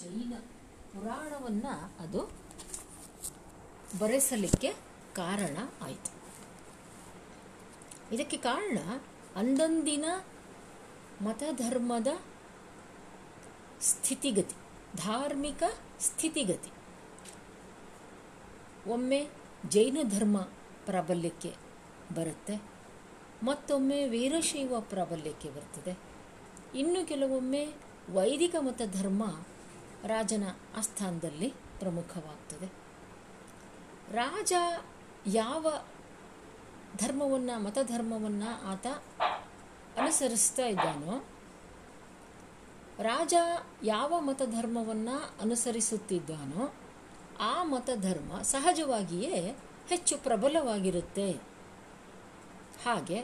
ಜೈನ ಪುರಾಣವನ್ನು ಅದು ಬರೆಸಲಿಕ್ಕೆ ಕಾರಣ ಆಯಿತು. ಇದಕ್ಕೆ ಕಾರಣ ಅಂದಂದಿನ ಮತಧರ್ಮದ ಸ್ಥಿತಿಗತಿ, ಧಾರ್ಮಿಕ ಸ್ಥಿತಿಗತಿ. ಒಮ್ಮೆ ಜೈನ ಧರ್ಮ ಪ್ರಾಬಲ್ಯಕ್ಕೆ ಬರುತ್ತೆ, ಮತ್ತೊಮ್ಮೆ ವೀರಶೈವ ಪ್ರಾಬಲ್ಯಕ್ಕೆ ಬರ್ತದೆ. ಇನ್ನು ಕೆಲವೊಮ್ಮೆ ವೈದಿಕ ಮತ ಧರ್ಮ ರಾಜನ ಆಸ್ಥಾನದಲ್ಲಿ ಪ್ರಮುಖವಾಗ್ತದೆ. ರಾಜ ಯಾವ ಧರ್ಮವನ್ನು, ಮತಧರ್ಮವನ್ನು ಆತ ಅನುಸರಿಸ್ತಾ ಇದ್ದಾನೋ, ರಾಜ ಯಾವ ಮತಧರ್ಮವನ್ನು ಅನುಸರಿಸುತ್ತಿದ್ದಾನೋ, ಆ ಮತಧರ್ಮ ಸಹಜವಾಗಿಯೇ ಹೆಚ್ಚು ಪ್ರಬಲವಾಗಿರುತ್ತೆ. ಹಾಗೆ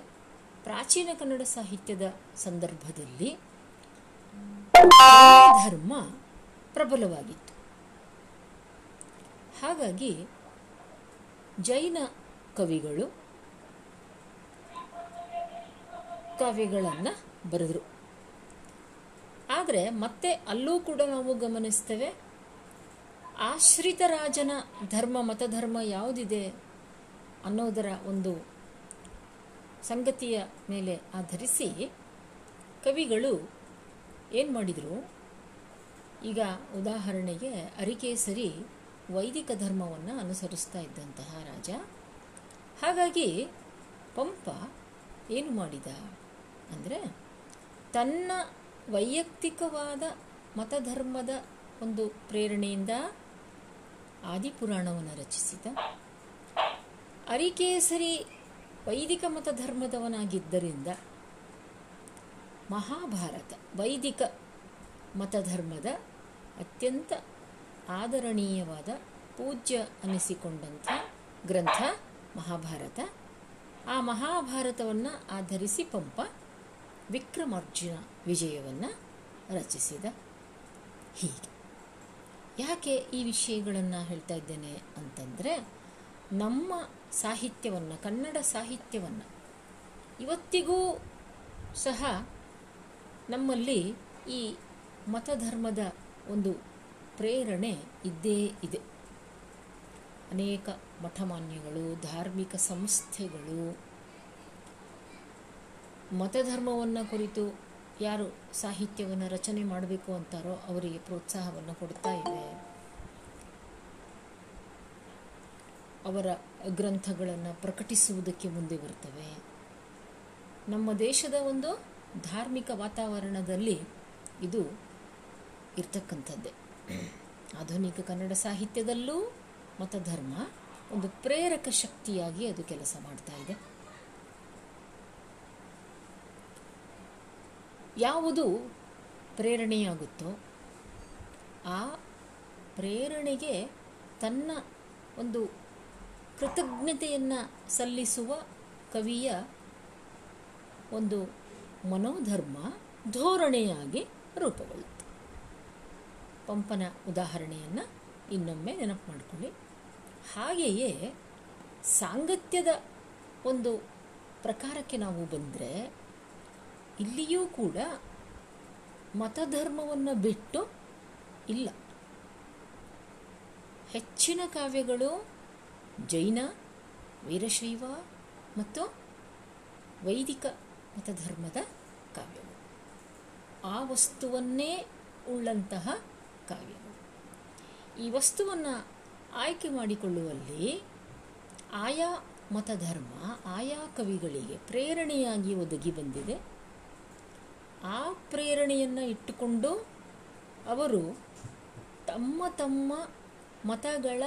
ಪ್ರಾಚೀನ ಕನ್ನಡ ಸಾಹಿತ್ಯದ ಸಂದರ್ಭದಲ್ಲಿ ಧರ್ಮ ಪ್ರಬಲವಾಗಿತ್ತು. ಹಾಗಾಗಿ ಜೈನ ಕವಿಗಳು ಕಾವ್ಯಗಳನ್ನು ಬರೆದರು. ಆದರೆ ಮತ್ತೆ ಅಲ್ಲೂ ಕೂಡ ನಾವು ಗಮನಿಸ್ತೇವೆ, ಆಶ್ರಿತ ರಾಜನ ಧರ್ಮ, ಮತಧರ್ಮ ಯಾವುದಿದೆ ಅನ್ನೋದರ ಒಂದು ಸಂಗತಿಯ ಮೇಲೆ ಆಧರಿಸಿ ಕವಿಗಳು ಏನು ಮಾಡಿದರು? ಈಗ ಉದಾಹರಣೆಗೆ ಅರಿಕೇಸರಿ ವೈದಿಕ ಧರ್ಮವನ್ನು ಅನುಸರಿಸ್ತಾ ಇದ್ದಂತಹ ರಾಜ. ಹಾಗಾಗಿ ಪಂಪ ಏನು ಮಾಡಿದ ಅಂದರೆ ತನ್ನ ವೈಯಕ್ತಿಕವಾದ ಮತಧರ್ಮದ ಒಂದು ಪ್ರೇರಣೆಯಿಂದ ಆದಿಪುರಾಣವನ್ನು ರಚಿಸಿದ. ಅರಿಕೇಸರಿ ವೈದಿಕ ಮತಧರ್ಮದವನಾಗಿದ್ದರಿಂದ ಮಹಾಭಾರತ ವೈದಿಕ ಮತಧರ್ಮದ ಅತ್ಯಂತ ಆದರಣೀಯವಾದ ಪೂಜ್ಯ ಅನಿಸಿಕೊಂಡಂಥ ಗ್ರಂಥ ಮಹಾಭಾರತ. ಆ ಮಹಾಭಾರತವನ್ನು ಆಧರಿಸಿ ಪಂಪ ವಿಕ್ರಮಾರ್ಜುನ ವಿಜಯವನ್ನು ರಚಿಸಿದ. ಹೀಗೆ. ಯಾಕೆ ಈ ವಿಷಯಗಳನ್ನು ಹೇಳ್ತಾ ಇದ್ದೇನೆ ಅಂತಂದರೆ, ನಮ್ಮ ಸಾಹಿತ್ಯವನ್ನು, ಕನ್ನಡ ಸಾಹಿತ್ಯವನ್ನು ಇವತ್ತಿಗೂ ಸಹ ನಮ್ಮಲ್ಲಿ ಈ ಮತಧರ್ಮದ ಒಂದು ಪ್ರೇರಣೆ ಇದ್ದೇ ಇದೆ. ಅನೇಕ ಮಠಮಾನ್ಯಗಳು, ಧಾರ್ಮಿಕ ಸಂಸ್ಥೆಗಳು ಮತಧರ್ಮವನ್ನು ಕುರಿತು ಯಾರು ಸಾಹಿತ್ಯವನ್ನು ರಚನೆ ಮಾಡಬೇಕು ಅಂತಾರೋ ಅವರಿಗೆ ಪ್ರೋತ್ಸಾಹವನ್ನು ಕೊಡ್ತಾ ಇವೆ ಅವರ ಗ್ರಂಥಗಳನ್ನು ಪ್ರಕಟಿಸುವುದಕ್ಕೆ ಮುಂದೆ ಬರ್ತವೆ. ನಮ್ಮ ದೇಶದ ಒಂದು ಧಾರ್ಮಿಕ ವಾತಾವರಣದಲ್ಲಿ ಇದು ಇರ್ತಕ್ಕಂಥದ್ದೇ. ಆಧುನಿಕ ಕನ್ನಡ ಸಾಹಿತ್ಯದಲ್ಲೂ ಮತಧರ್ಮ ಒಂದು ಪ್ರೇರಕ ಶಕ್ತಿಯಾಗಿ ಅದು ಕೆಲಸ ಮಾಡ್ತಾ ಇದೆ. ಯಾವುದು ಪ್ರೇರಣೆಯಾಗುತ್ತೋ ಆ ಪ್ರೇರಣೆಗೆ ತನ್ನ ಒಂದು ಕೃತಜ್ಞತೆಯನ್ನು ಸಲ್ಲಿಸುವ ಕವಿಯ ಒಂದು ಮನೋಧರ್ಮ ಧೋರಣೆಯಾಗಿ ರೂಪುಗೊಳ್ಳುತ್ತೆ. ಪಂಪನ ಉದಾಹರಣೆಯನ್ನು ಇನ್ನೊಮ್ಮೆ ನೆನಪು ಮಾಡಿಕೊಳ್ಳಿ. ಹಾಗೆಯೇ ಸಾಂಗತ್ಯದ ಒಂದು ಪ್ರಕಾರಕ್ಕೆ ನಾವು ಬಂದರೆ ಇಲ್ಲಿಯೂ ಕೂಡ ಮತಧರ್ಮವನ್ನು ಬಿಟ್ಟು ಇಲ್ಲ. ಹೆಚ್ಚಿನ ಕಾವ್ಯಗಳು ಜೈನ, ವೀರಶೈವ ಮತ್ತು ವೈದಿಕ ಮತಧರ್ಮದ ಕಾವ್ಯಗಳು. ಆ ವಸ್ತುವನ್ನೇ ಉಳ್ಳಂತಹ ಕಾವ್ಯಗಳು ಈ ವಸ್ತುವನ್ನು ಆಯ್ಕೆ ಮಾಡಿಕೊಳ್ಳುವಲ್ಲಿ ಆಯಾ ಮತಧರ್ಮ, ಆಯಾ ಕವಿಗಳಿಗೆ ಪ್ರೇರಣೆಯಾಗಿ ಒದಗಿ ಬಂದಿದೆ. ಆ ಪ್ರೇರಣೆಯನ್ನು ಇಟ್ಟುಕೊಂಡು ಅವರು ತಮ್ಮ ತಮ್ಮ ಮತಗಳ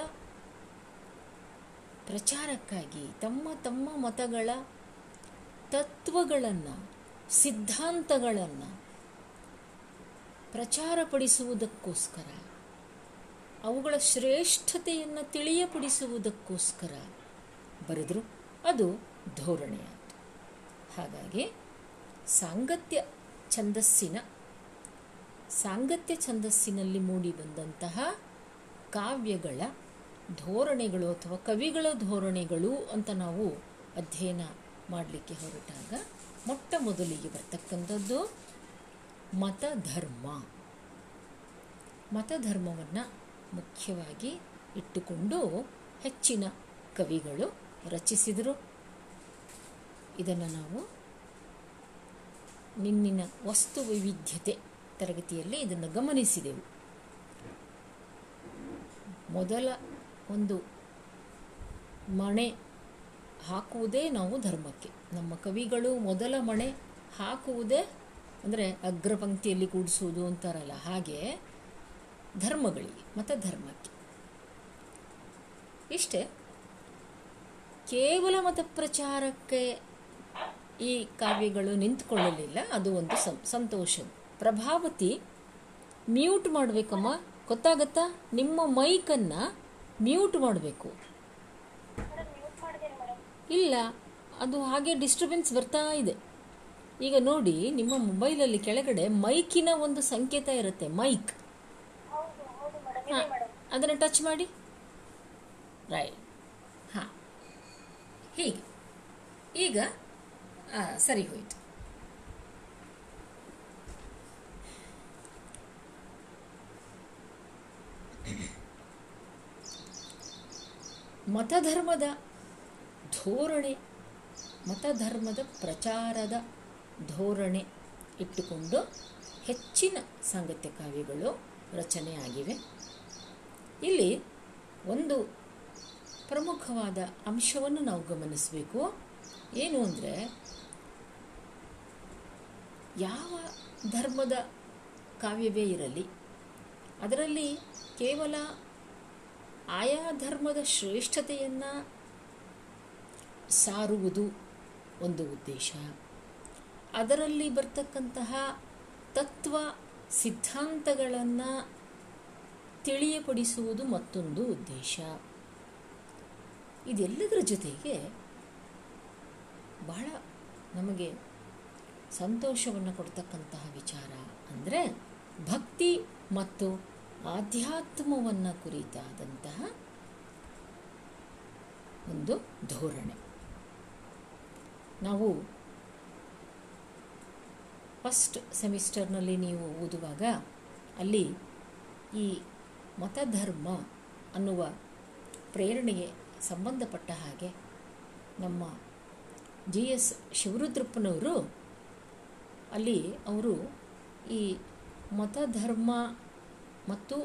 ಪ್ರಚಾರಕ್ಕಾಗಿ, ತಮ್ಮ ತಮ್ಮ ಮತಗಳ ತತ್ವಗಳನ್ನು, ಸಿದ್ಧಾಂತಗಳನ್ನು ಪ್ರಚಾರಪಡಿಸುವುದಕ್ಕೋಸ್ಕರ, ಅವುಗಳ ಶ್ರೇಷ್ಠತೆಯನ್ನು ತಿಳಿಯಪಡಿಸುವುದಕ್ಕೋಸ್ಕರ ಬರೆದರು ಅದು ಧೋರಣೆಯಾಯಿತು. ಹಾಗಾಗಿ ಸಾಂಗತ್ಯ ಛಂದಸ್ಸಿನ, ಸಾಂಗತ್ಯ ಛಂದಸ್ಸಿನಲ್ಲಿ ಮೂಡಿ ಬಂದಂತಹ ಕಾವ್ಯಗಳ ಧೋರಣೆಗಳು ಅಥವಾ ಕವಿಗಳ ಧೋರಣೆಗಳು ಅಂತ ನಾವು ಅಧ್ಯಯನ ಮಾಡಲಿಕ್ಕೆ ಹೊರಟಾಗ ಮೊಟ್ಟ ಮೊದಲಿಗೆ ಬರ್ತಕ್ಕಂಥದ್ದು ಮತಧರ್ಮ. ಮತಧರ್ಮವನ್ನು ಮುಖ್ಯವಾಗಿ ಇಟ್ಟುಕೊಂಡು ಹೆಚ್ಚಿನ ಕವಿಗಳು ರಚಿಸಿದರು. ಇದನ್ನು ನಾವು ನಿನ್ನಿನ ವಸ್ತು ವೈವಿಧ್ಯತೆ ತರಗತಿಯಲ್ಲಿ ಇದನ್ನು ಗಮನಿಸಿದೆವು. ಮೊದಲ ಒಂದು ಮಣೆ ಹಾಕುವುದೇ ನಾವು ಧರ್ಮಕ್ಕೆ. ನಮ್ಮ ಕವಿಗಳು ಮೊದಲ ಮಣೆ ಹಾಕುವುದೇ ಅಂದರೆ ಅಗ್ರಪಂಕ್ತಿಯಲ್ಲಿ ಕೂಡಿಸುವುದು ಅಂತಾರಲ್ಲ ಹಾಗೆ ಧರ್ಮಗಳಿಗೆ ಮತ್ತು ಧರ್ಮಕ್ಕೆ ಇಷ್ಟೇ. ಕೇವಲ ಮತ ಪ್ರಚಾರಕ್ಕೆ ಈ ಕಾವ್ಯಗಳು ನಿಂತ್ಕೊಳ್ಳಲಿಲ್ಲ ಅದು ಒಂದು ಸಂ ಸಂತೋಷ. ಪ್ರಭಾವತಿ ಮ್ಯೂಟ್ ಮಾಡಬೇಕಮ್ಮ. ಗೊತ್ತಾಗತ್ತಾ? ನಿಮ್ಮ ಮೈಕನ್ನು ಮ್ಯೂಟ್ ಮಾಡಬೇಕು. ಇಲ್ಲ ಅದು ಹಾಗೆ ಡಿಸ್ಟರ್ಬೆನ್ಸ್ ಬರ್ತಾ ಇದೆ. ಈಗ ನೋಡಿ ನಿಮ್ಮ ಮೊಬೈಲಲ್ಲಿ ಕೆಳಗಡೆ ಮೈಕಿನ ಒಂದು ಸಂಕೇತ ಇರುತ್ತೆ. ಮೈಕ್. ಅದನ್ನು ಟಚ್ ಮಾಡಿ. ರೈಟ್. ಹಾಂ. ಹೀಗೆ. ಈಗ ಸರಿ ಹೋಯಿತು. ಮತಧರ್ಮದ ಧೋರಣೆ ಮತಧರ್ಮದ ಪ್ರಚಾರದ ಧೋರಣೆ ಇಟ್ಟುಕೊಂಡು ಹೆಚ್ಚಿನ ಸಾಂಗತ್ಯ ಕಾವ್ಯಗಳು ರಚನೆಯಾಗಿವೆ. ಇಲ್ಲಿ ಒಂದು ಪ್ರಮುಖವಾದ ಅಂಶವನ್ನು ನಾವು ಗಮನಿಸಬೇಕು. ಏನು ಅಂದರೆ, ಯಾವ ಧರ್ಮದ ಕಾವ್ಯವೇ ಇರಲಿ, ಅದರಲ್ಲಿ ಕೇವಲ ಆಯಾ ಧರ್ಮದ ಶ್ರೇಷ್ಠತೆಯನ್ನು ಸಾರುವುದು ಒಂದು ಉದ್ದೇಶ. ಅದರಲ್ಲಿ ಬರ್ತಕ್ಕಂತಹ ತತ್ವ ಸಿದ್ಧಾಂತಗಳನ್ನು ತಿಳಿಯಪಡಿಸುವುದು ಮತ್ತೊಂದು ಉದ್ದೇಶ. ಇದೆಲ್ಲದರ ಜೊತೆಗೆ ಬಹಳ ನಮಗೆ ಸಂತೋಷವನ್ನು ಕೊಡ್ತಕ್ಕಂತಹ ವಿಚಾರ ಅಂದರೆ ಭಕ್ತಿ ಮತ್ತು ಆಧ್ಯಾತ್ಮವನ್ನು ಕುರಿತಾದಂತಹ ಒಂದು ಧೋರಣೆ. ನಾವು ಫಸ್ಟ್ ಸೆಮಿಸ್ಟರ್ನಲ್ಲಿ ನೀವು ಓದುವಾಗ ಅಲ್ಲಿ ಈ ಮತಧರ್ಮ ಅನ್ನುವ ಪ್ರೇರಣೆಗೆ ಸಂಬಂಧಪಟ್ಟ ಹಾಗೆ ನಮ್ಮ ಜಿ ಎಸ್ ಶಿವರುದ್ರಪ್ಪನವರು ಅಲ್ಲಿ ಅವರು ಈ ಮತಧರ್ಮ ಮತ್ತು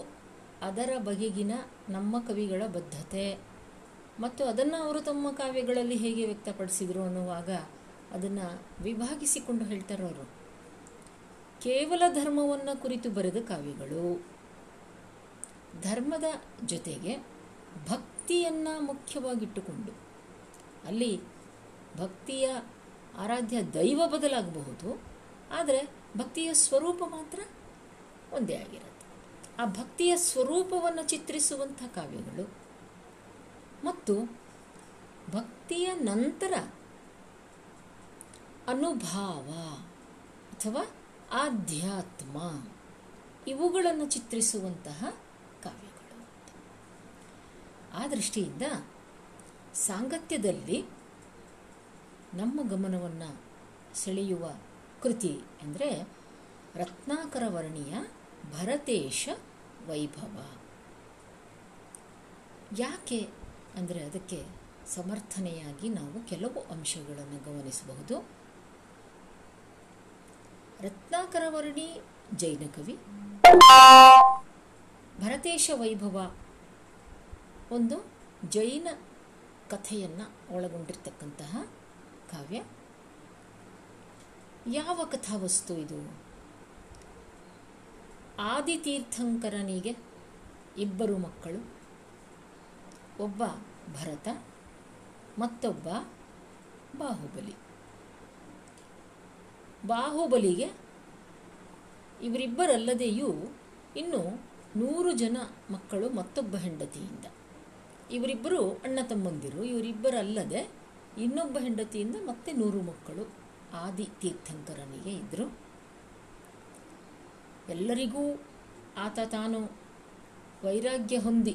ಅದರ ಬಗೆಗಿನ ನಮ್ಮ ಕವಿಗಳ ಬದ್ಧತೆ ಮತ್ತು ಅದನ್ನು ಅವರು ತಮ್ಮ ಕಾವ್ಯಗಳಲ್ಲಿ ಹೇಗೆ ವ್ಯಕ್ತಪಡಿಸಿದರು ಅನ್ನುವಾಗ ಅದನ್ನು ವಿಭಾಗಿಸಿಕೊಂಡು ಹೇಳ್ತಾರೆ ಅವರು ಕೇವಲ ಧರ್ಮವನ್ನು ಕುರಿತು ಬರೆದ ಕಾವ್ಯಗಳು. ಧರ್ಮದ ಜೊತೆಗೆ ಭಕ್ತಿಯನ್ನು ಮುಖ್ಯವಾಗಿಟ್ಟುಕೊಂಡು, ಅಲ್ಲಿ ಭಕ್ತಿಯ ಆರಾಧ್ಯ ದೈವ ಬದಲಾಗಬಹುದು, ಆದರೆ ಭಕ್ತಿಯ ಸ್ವರೂಪ ಮಾತ್ರ ಒಂದೇ ಆಗಿರುತ್ತೆ. ಆ ಭಕ್ತಿಯ ಸ್ವರೂಪವನ್ನು ಚಿತ್ರಿಸುವಂಥ ಕಾವ್ಯಗಳು. ಮತ್ತು ಭಕ್ತಿಯ ನಂತರ ಅನುಭಾವ ಅಥವಾ ಆಧ್ಯಾತ್ಮ ಇವುಗಳನ್ನು ಚಿತ್ರಿಸುವಂತಹ ಕಾವ್ಯಗಳು. ಆ ದೃಷ್ಟಿಯಿಂದ ಸಾಂಗತ್ಯದಲ್ಲಿ ನಮ್ಮ ಗಮನವನ್ನು ಸೆಳೆಯುವ ಕೃತಿ ಅಂದರೆ ರತ್ನಾಕರ ವರ್ಣೀಯ ಭರತೇಶ ವೈಭವ. ಯಾಕೆ ಅಂದರೆ ಅದಕ್ಕೆ ಸಮರ್ಥನೆಯಾಗಿ ನಾವು ಕೆಲವು ಅಂಶಗಳನ್ನು ಗಮನಿಸಬಹುದು. ರತ್ನಾಕರ ವರ್ಣಿ ಜೈನ ಕವಿ ಭರತೇಶ ವೈಭವ ಒಂದು ಜೈನ ಕಥೆಯನ್ನು ಒಳಗೊಂಡಿರ್ತಕ್ಕಂತಹ ಕಾವ್ಯ. ಯಾವ ಕಥಾವಸ್ತು ಇದು? ಆದಿತೀರ್ಥಂಕರನಿಗೆ ಇಬ್ಬರು ಮಕ್ಕಳು. ಒಬ್ಬ ಭರತ, ಮತ್ತೊಬ್ಬ ಬಾಹುಬಲಿ. ಬಾಹುಬಲಿಗೆ ಇವರಿಬ್ಬರಲ್ಲದೆಯೂ ಇನ್ನು ನೂರು ಜನ ಮಕ್ಕಳು ಮತ್ತೊಬ್ಬ ಹೆಂಡತಿಯಿಂದ. ಇವರಿಬ್ಬರು ಅಣ್ಣ ತಮ್ಮಂದಿರು, ಇವರಿಬ್ಬರಲ್ಲದೆ ಇನ್ನೊಬ್ಬ ಹೆಂಡತಿಯಿಂದ ಮತ್ತೆ ನೂರು ಮಕ್ಕಳು ಆದಿ ತೀರ್ಥಂಕರನಿಗೆ ಇದ್ದರು ಎಲ್ಲರಿಗೂ ಆತ ತಾನು ವೈರಾಗ್ಯ ಹೊಂದಿ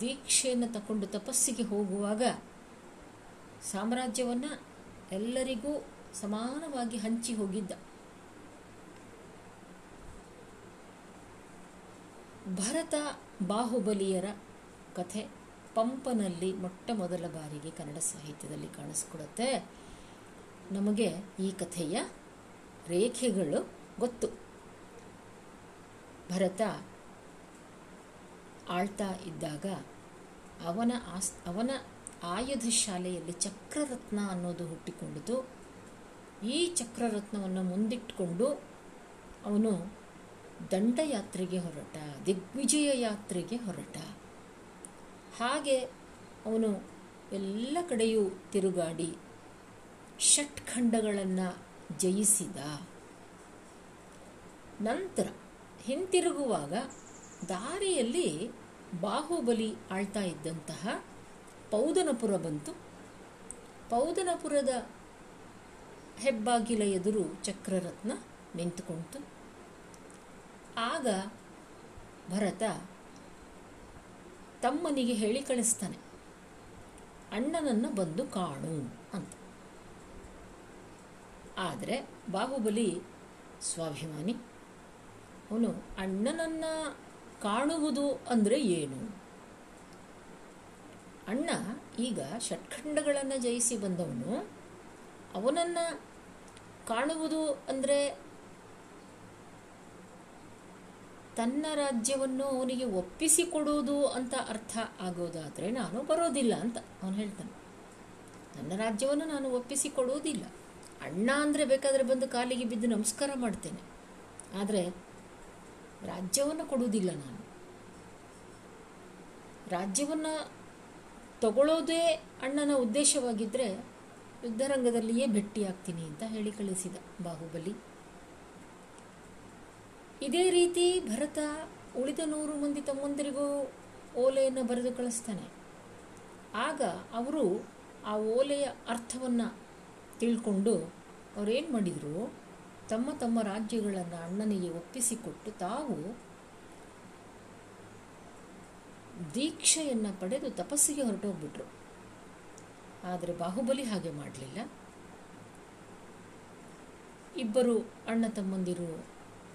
ದೀಕ್ಷೆಯನ್ನು ತಕೊಂಡು ತಪಸ್ಸಿಗೆ ಹೋಗುವಾಗ ಸಾಮ್ರಾಜ್ಯವನ್ನು ಎಲ್ಲರಿಗೂ ಸಮಾನವಾಗಿ ಹಂಚಿ ಹೋಗಿದ್ದ. ಭರತ ಬಾಹುಬಲಿಯರ ಕಥೆ ಪಂಪನಲ್ಲಿ ಮೊಟ್ಟ ಮೊದಲ ಬಾರಿಗೆ ಕನ್ನಡ ಸಾಹಿತ್ಯದಲ್ಲಿ ಕಾಣಿಸ್ಕೊಡುತ್ತೆ. ನಮಗೆ ಈ ಕಥೆಯ ರೇಖೆಗಳು ಗೊತ್ತು. ಭರತ ಆಳ್ತಾ ಇದ್ದಾಗ ಅವನ ಆಸ್, ಅವನ ಆಯುಧ ಶಾಲೆಯಲ್ಲಿ ಚಕ್ರರತ್ನ ಅನ್ನೋದು ಹುಟ್ಟಿಕೊಂಡಿತು. ಈ ಚಕ್ರರತ್ನವನ್ನು ಮುಂದಿಟ್ಟುಕೊಂಡು ಅವನು ದಂಡಯಾತ್ರೆಗೆ ಹೊರಟ, ದಿಗ್ವಿಜಯ ಯಾತ್ರೆಗೆ ಹೊರಟ. ಹಾಗೆ ಅವನು ಎಲ್ಲ ಕಡೆಯೂ ತಿರುಗಾಡಿ ಷಟ್ಖಂಡಗಳನ್ನು ಜಯಿಸಿದ. ನಂತರ ಹಿಂತಿರುಗುವಾಗ ದಾರಿಯಲ್ಲಿ ಬಾಹುಬಲಿ ಆಳ್ತಾ ಇದ್ದಂತಹ ಪೌದನಪುರ ಬಂತು. ಪೌದನಪುರದ ಹೆಬ್ಬಾಗಿಲ ಎದುರು ಚಕ್ರರತ್ನ ನಿಂತುಕೊಂತು. ಆಗ ಭರತ ತಮ್ಮನಿಗೆ ಹೇಳಿ ಕಳಿಸ್ತಾನೆ, ಅಣ್ಣನನ್ನು ಬಂದು ಕಾಣು ಅಂತ. ಆದರೆ ಬಾಹುಬಲಿ, ಸ್ವಾಭಿಮಾನಿ, ಅವನು ಅಣ್ಣನನ್ನು ಕಾಣುವುದು ಅಂದರೆ ಏನು? ಅಣ್ಣ ಈಗ ಷಟ್ಖಂಡಗಳನ್ನು ಜಯಿಸಿ ಬಂದವನು, ಅವನನ್ನು ಕಾಣುವುದು ಅಂದರೆ ತನ್ನ ರಾಜ್ಯವನ್ನು ಅವನಿಗೆ ಒಪ್ಪಿಸಿಕೊಡುವುದು ಅಂತ ಅರ್ಥ ಆಗೋದಾದರೆ ನಾನು ಬರೋದಿಲ್ಲ ಅಂತ ಅವನು ಹೇಳ್ತಾನೆ. ನನ್ನ ರಾಜ್ಯವನ್ನು ನಾನು ಒಪ್ಪಿಸಿಕೊಡುವುದಿಲ್ಲ. ಅಣ್ಣ ಅಂದರೆ ಬೇಕಾದರೆ ಬಂದು ಕಾಲಿಗೆ ಬಿದ್ದು ನಮಸ್ಕಾರ ಮಾಡ್ತೇನೆ. ಆದರೆ ರಾಜ್ಯವನ್ನು ಕೊಡುವುದಿಲ್ಲ ನಾನು. ರಾಜ್ಯವನ್ನು ತಗೊಳ್ಳೋದೇ ಅಣ್ಣನ ಉದ್ದೇಶವಾಗಿದ್ದರೆ ಯುದ್ಧರಂಗದಲ್ಲಿಯೇ ಭೇಟಿಯಾಗ್ತೀನಿ ಅಂತ ಹೇಳಿ ಕಳಿಸಿದ ಬಾಹುಬಲಿ. ಇದೇ ರೀತಿ ಭರತ ಉಳಿದ ನೂರು ಮಂದಿ ತಮ್ಮಂದಿರಿಗೂ ಓಲೆಯನ್ನು ಬರೆದು ಕಳಿಸ್ತಾನೆ. ಆಗ ಅವರು ಆ ಓಲೆಯ ಅರ್ಥವನ್ನು ತಿಳ್ಕೊಂಡು ಅವರೇನು ಮಾಡಿದರು? ತಮ್ಮ ತಮ್ಮ ರಾಜ್ಯಗಳನ್ನು ಅಣ್ಣನಿಗೆ ಒಪ್ಪಿಸಿಕೊಟ್ಟು ತಾವು ದೀಕ್ಷೆಯನ್ನು ಪಡೆದು ತಪಸ್ಸಿಗೆ ಹೊರಟೋಗ್ಬಿಟ್ರು. ಆದರೆ ಬಾಹುಬಲಿ ಹಾಗೆ ಮಾಡಲಿಲ್ಲ. ಇಬ್ಬರು ಅಣ್ಣ ತಮ್ಮಂದಿರು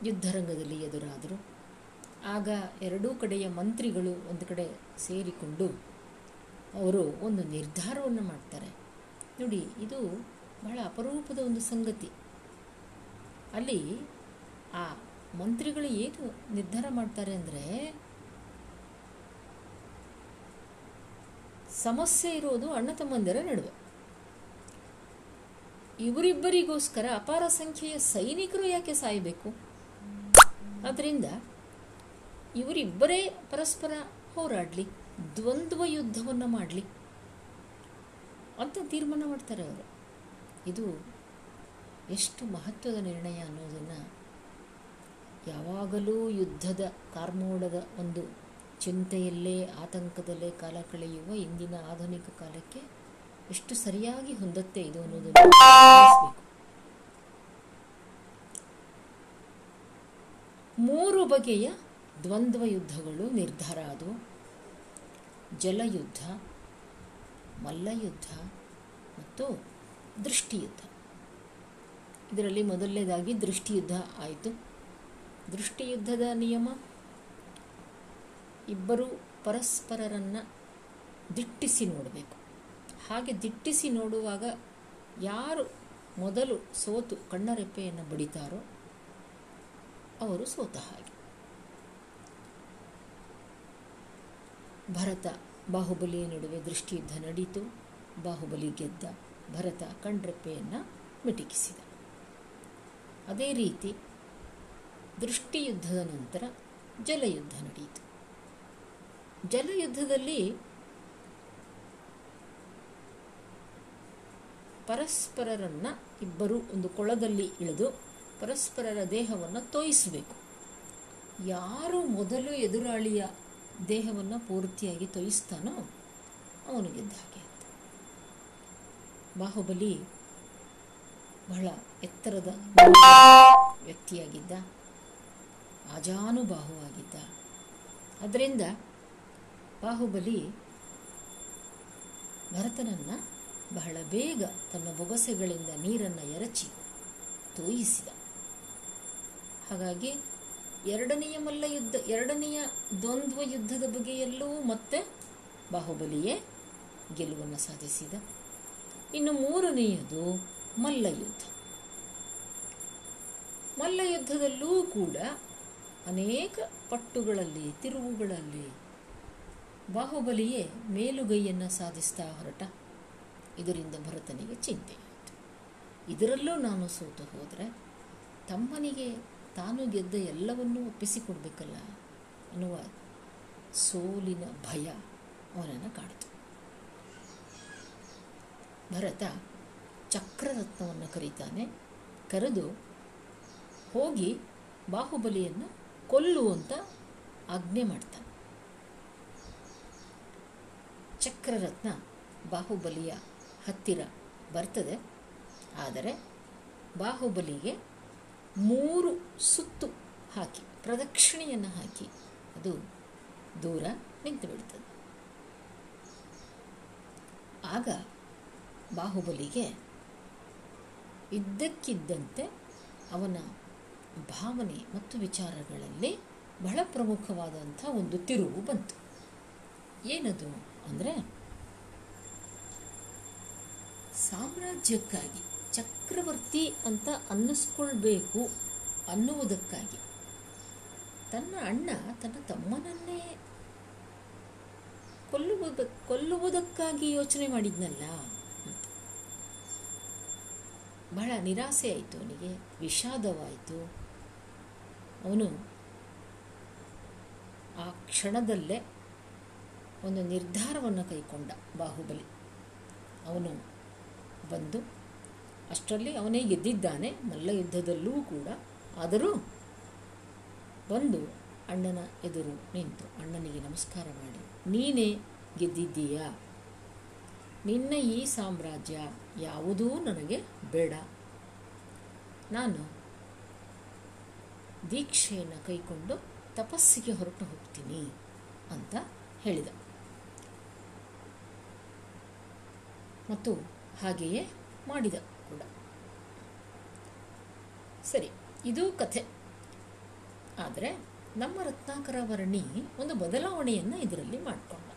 ಯುದ್ಧರಂಗದಲ್ಲಿ ಎದುರಾದರು. ಆಗ ಎರಡೂ ಕಡೆಯ ಮಂತ್ರಿಗಳು ಒಂದು ಕಡೆ ಸೇರಿಕೊಂಡು ಅವರು ಒಂದು ನಿರ್ಧಾರವನ್ನು ಮಾಡ್ತಾರೆ. ನೋಡಿ, ಇದು ಬಹಳ ಅಪರೂಪದ ಒಂದು ಸಂಗತಿ. ಅಲ್ಲಿ ಆ ಮಂತ್ರಿಗಳು ಏನು ನಿರ್ಧಾರ ಮಾಡ್ತಾರೆ ಅಂದರೆ ಸಮಸ್ಯೆ ಇರೋದು ಅಣ್ಣ ತಮ್ಮಂದಿರ ನಡುವೆ. ಇವರಿಬ್ಬರಿಗೋಸ್ಕರ ಅಪಾರ ಸಂಖ್ಯೆಯ ಸೈನಿಕರು ಯಾಕೆ ಸಾಯಬೇಕು? ಆದ್ದರಿಂದ ಇವರಿಬ್ಬರೇ ಪರಸ್ಪರ ಹೋರಾಡಲಿ, ದ್ವಂದ್ವ ಯುದ್ಧವನ್ನು ಮಾಡಲಿ ಅಂತ ತೀರ್ಮಾನ ಮಾಡ್ತಾರೆ ಅವರು. ಇದು ಎಷ್ಟು ಮಹತ್ವದ ನಿರ್ಣಯ ಅನ್ನೋದನ್ನು ಯಾವಾಗಲೂ ಯುದ್ಧದ ಕಾರ್ಮೋಡದ ಒಂದು ಚಿಂತೆಯಲ್ಲೇ ಆತಂಕದಲ್ಲೇ ಕಾಲ ಕಳೆಯುವ ಇಂದಿನ ಆಧುನಿಕ ಕಾಲಕ್ಕೆ ಎಷ್ಟು ಸರಿಯಾಗಿ ಹೊಂದತ್ತೆ ಇದು ಅನ್ನೋದನ್ನು ಮೂರು ಬಗೆಯ ದ್ವಂದ್ವ ಯುದ್ಧಗಳು ನಿರ್ಧಾರ ಅದು. ಜಲಯುದ್ಧ, ಮಲ್ಲಯುದ್ಧ ಮತ್ತು ದೃಷ್ಟಿಯುದ್ಧ. ಇದರಲ್ಲಿ ಮೊದಲನೇದಾಗಿ ದೃಷ್ಟಿಯುದ್ಧ ಆಯಿತು. ದೃಷ್ಟಿಯುದ್ಧದ ನಿಯಮ ಇಬ್ಬರು ಪರಸ್ಪರರನ್ನು ದಿಟ್ಟಿಸಿ ನೋಡಬೇಕು. ಹಾಗೆ ದಿಟ್ಟಿಸಿ ನೋಡುವಾಗ ಯಾರು ಮೊದಲು ಸೋತು ಕಣ್ಣರೆಪ್ಪೆಯನ್ನು ಬಡಿತಾರೋ ಅವರು ಸೋತ ಹಾಗೆ. ಭರತ ಬಾಹುಬಲಿಯ ನಡುವೆ ದೃಷ್ಟಿಯುದ್ಧ ನಡೀತು. ಬಾಹುಬಲಿ ಗೆದ್ದ ಭರತ ಕಣ್ರೆಪ್ಪೆಯನ್ನು ಮಿಟಿಕಿಸಿದ. ಅದೇ ರೀತಿ ದೃಷ್ಟಿಯುದ್ಧದ ನಂತರ ಜಲಯುದ್ಧ ನಡೆಯಿತು ಜಲಯುದ್ಧದಲ್ಲಿ ಪರಸ್ಪರರನ್ನ ಇಬ್ಬರು ಒಂದು ಕೊಳದಲ್ಲಿ ಇಳಿದು ಪರಸ್ಪರರ ದೇಹವನ್ನು ತೋಯಿಸಬೇಕು. ಯಾರು ಮೊದಲು ಎದುರಾಳಿಯ ದೇಹವನ್ನು ಪೂರ್ತಿಯಾಗಿ ತೋಯಿಸ್ತಾನೋ ಅವನು ಗೆದ್ದ ಬಾಹುಬಲಿ ಬಹಳ ಎತ್ತರದ ವ್ಯಕ್ತಿಯಾಗಿದ್ದ ಅಜಾನುಬಾಹುವಾಗಿದ್ದ ಅದರಿಂದ ಬಾಹುಬಲಿ ಭರತನನ್ನು ಬಹಳ ಬೇಗ ತನ್ನ ಬೊಗಸೆಗಳಿಂದ ನೀರನ್ನು ಎರಚಿ ತೋಯಿಸಿದ. ಹಾಗಾಗಿ ಎರಡನೆಯ ಮಲ್ಲ ಯುದ್ಧ, ಎರಡನೆಯ ದ್ವಂದ್ವ ಯುದ್ಧದ ಬಗೆಯಲ್ಲೂ ಮತ್ತೆ ಬಾಹುಬಲಿಯೇ ಗೆಲುವನ್ನು ಸಾಧಿಸಿದ. ಇನ್ನು ಮೂರನೆಯದು ಮಲ್ಲ ಯುದ್ಧ. ಮಲ್ಲ ಯುದ್ಧದಲ್ಲೂ ಕೂಡ ಅನೇಕ ಪಟ್ಟುಗಳಲ್ಲಿ, ತಿರುವುಗಳಲ್ಲಿ ಬಾಹುಬಲಿಯೇ ಮೇಲುಗೈಯನ್ನು ಸಾಧಿಸ್ತಾ ಹೊರಟ. ಇದರಿಂದ ಭರತನಿಗೆ ಚಿಂತೆ ಆಯಿತು. ಇದರಲ್ಲೂ ನಾನು ಸೋತು ಹೋದರೆ ತಮ್ಮನಿಗೆ ತಾನು ಗೆದ್ದ ಎಲ್ಲವನ್ನೂ ಒಪ್ಪಿಸಿಕೊಡ್ಬೇಕಲ್ಲ ಅನ್ನುವ ಸೋಲಿನ ಭಯ ಅವನನ್ನು ಕಾಡಿತು. ಭರತ ಚಕ್ರರತ್ನವನ್ನು ಕರೀತಾನೆ, ಕರೆದು ಹೋಗಿ ಬಾಹುಬಲಿಯನ್ನು ಕೊಲ್ಲುವಂತ ಆಜ್ಞೆ ಮಾಡ್ತಾನೆ. ಚಕ್ರರತ್ನ ಬಾಹುಬಲಿಯ ಹತ್ತಿರ ಬರ್ತದೆ. ಆದರೆ ಬಾಹುಬಲಿಗೆ ಮೂರು ಸುತ್ತು ಹಾಕಿ, ಪ್ರದಕ್ಷಿಣೆಯನ್ನು ಹಾಕಿ ಅದು ದೂರ ನಿಂತು ಬಿಡ್ತದೆ. ಆಗ ಬಾಹುಬಲಿಗೆ ಇದ್ದಕ್ಕಿದ್ದಂತೆ ಅವನ ಭಾವನೆ ಮತ್ತು ವಿಚಾರಗಳಲ್ಲಿ ಬಹಳ ಪ್ರಮುಖವಾದಂಥ ಒಂದು ತಿರುವು ಬಂತು. ಏನದು? ಅಂದರೆ ಸಾಮ್ರಾಜ್ಯಕ್ಕಾಗಿ, ಚಕ್ರವರ್ತಿ ಅಂತ ಅನ್ನಿಸ್ಕೊಳ್ಬೇಕು ಅನ್ನುವುದಕ್ಕಾಗಿ. ತನ್ನ ಅಣ್ಣ ತನ್ನ ತಮ್ಮನನ್ನೇ ಕೊಲ್ಲುವುದ, ಕೊಲ್ಲುವುದಕ್ಕಾಗಿ ಯೋಚನೆ ಮಾಡಿದ್ನಲ್ಲ? ಬಹಳ ನಿರಾಸೆ ಆಯಿತು ಅವನಿಗೆ, ವಿಷಾದವಾಯಿತು. ಅವನು ಆ ಕ್ಷಣದಲ್ಲೇ ಒಂದು ನಿರ್ಧಾರವನ್ನು ಕೈಕೊಂಡ ಬಾಹುಬಲಿ. ಅವನು ಬಂದು ಅಷ್ಟರಲ್ಲಿ ಅವನೇ ಗೆದ್ದಿದ್ದಾನೆ, ಮಲ್ಲ ಯುದ್ಧದಲ್ಲೂ ಕೂಡ. ಆದರೂ ಬಂದು ಅಣ್ಣನ ಎದುರು ನಿಂತು ಅಣ್ಣನಿಗೆ ನಮಸ್ಕಾರ ಮಾಡಿ, ನೀನೇ ಗೆದ್ದಿದ್ದೀಯಾ? ನಿನ್ನ ಈ ಸಾಮ್ರಾಜ್ಯ ಯಾವುದೂ ನನಗೆ ಬೇಡ. ನಾನು ದೀಕ್ಷೆಯನ್ನು ಕೈಕೊಂಡು ತಪಸ್ಸಿಗೆ ಹೊರಟು ಹೋಗ್ತೀನಿ ಅಂತ ಹೇಳಿದ. ಮತ್ತು ಹಾಗೆಯೇ ಮಾಡಿದ ಕೂಡ. ಸರಿ, ಇದು ಕಥೆ. ಆದರೆ ನಮ್ಮ ರತ್ನಾಕರ ವರ್ಣಿ ಒಂದು ಬದಲಾವಣೆಯನ್ನು ಇದರಲ್ಲಿ ಮಾಡಿಕೊಂಡ.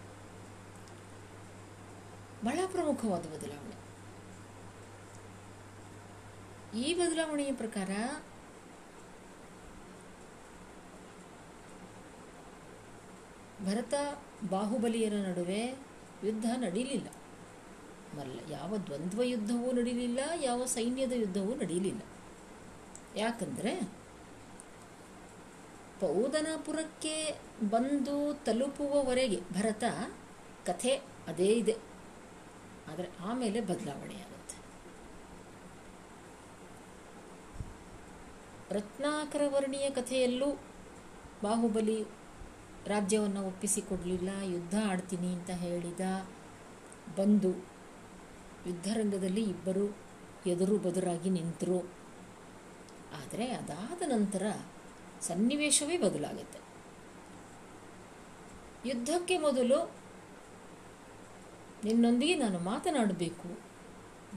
ಬಹಳ ಪ್ರಮುಖವಾದ ಬದಲಾವಣೆ. ಈ ಬದಲಾವಣೆಯ ಪ್ರಕಾರ ಭರತ ಬಾಹುಬಲಿಯರ ನಡುವೆ ಯುದ್ಧ ನಡೀಲಿಲ್ಲ. ಮಲ್ಲ, ಯಾವ ದ್ವಂದ್ವ ಯುದ್ಧವೂ ನಡೀಲಿಲ್ಲ, ಯಾವ ಸೈನ್ಯದ ಯುದ್ಧವೂ ನಡೀಲಿಲ್ಲ. ಯಾಕಂದರೆ ಪೌದನಪುರಕ್ಕೆ ಬಂದು ತಲುಪುವವರೆಗೆ ಭರತ ಕಥೆ ಅದೇ ಇದೆ. ಆದರೆ ಆಮೇಲೆ ಬದಲಾವಣೆಯಾಗುತ್ತೆ ರತ್ನಾಕರ ವರ್ಣೀಯ ಕಥೆಯಲ್ಲೂ ಬಾಹುಬಲಿ ರಾಜ್ಯವನ್ನು ಒಪ್ಪಿಸಿಕೊಡಲಿಲ್ಲ, ಯುದ್ಧ ಆಡ್ತೀನಿ ಅಂತ ಹೇಳಿದ ಬಂದು ಯುದ್ಧರಂಗದಲ್ಲಿ ಇಬ್ಬರು ಎದುರು ಬದುರಾಗಿ ನಿಂತರು. ಆದರೆ ಅದಾದ ನಂತರ ಸನ್ನಿವೇಶವೇ ಬದಲಾಗುತ್ತೆ. ಯುದ್ಧಕ್ಕೆ ಮೊದಲು ನಿನ್ನೊಂದಿಗೆ ನಾನು ಮಾತನಾಡಬೇಕು,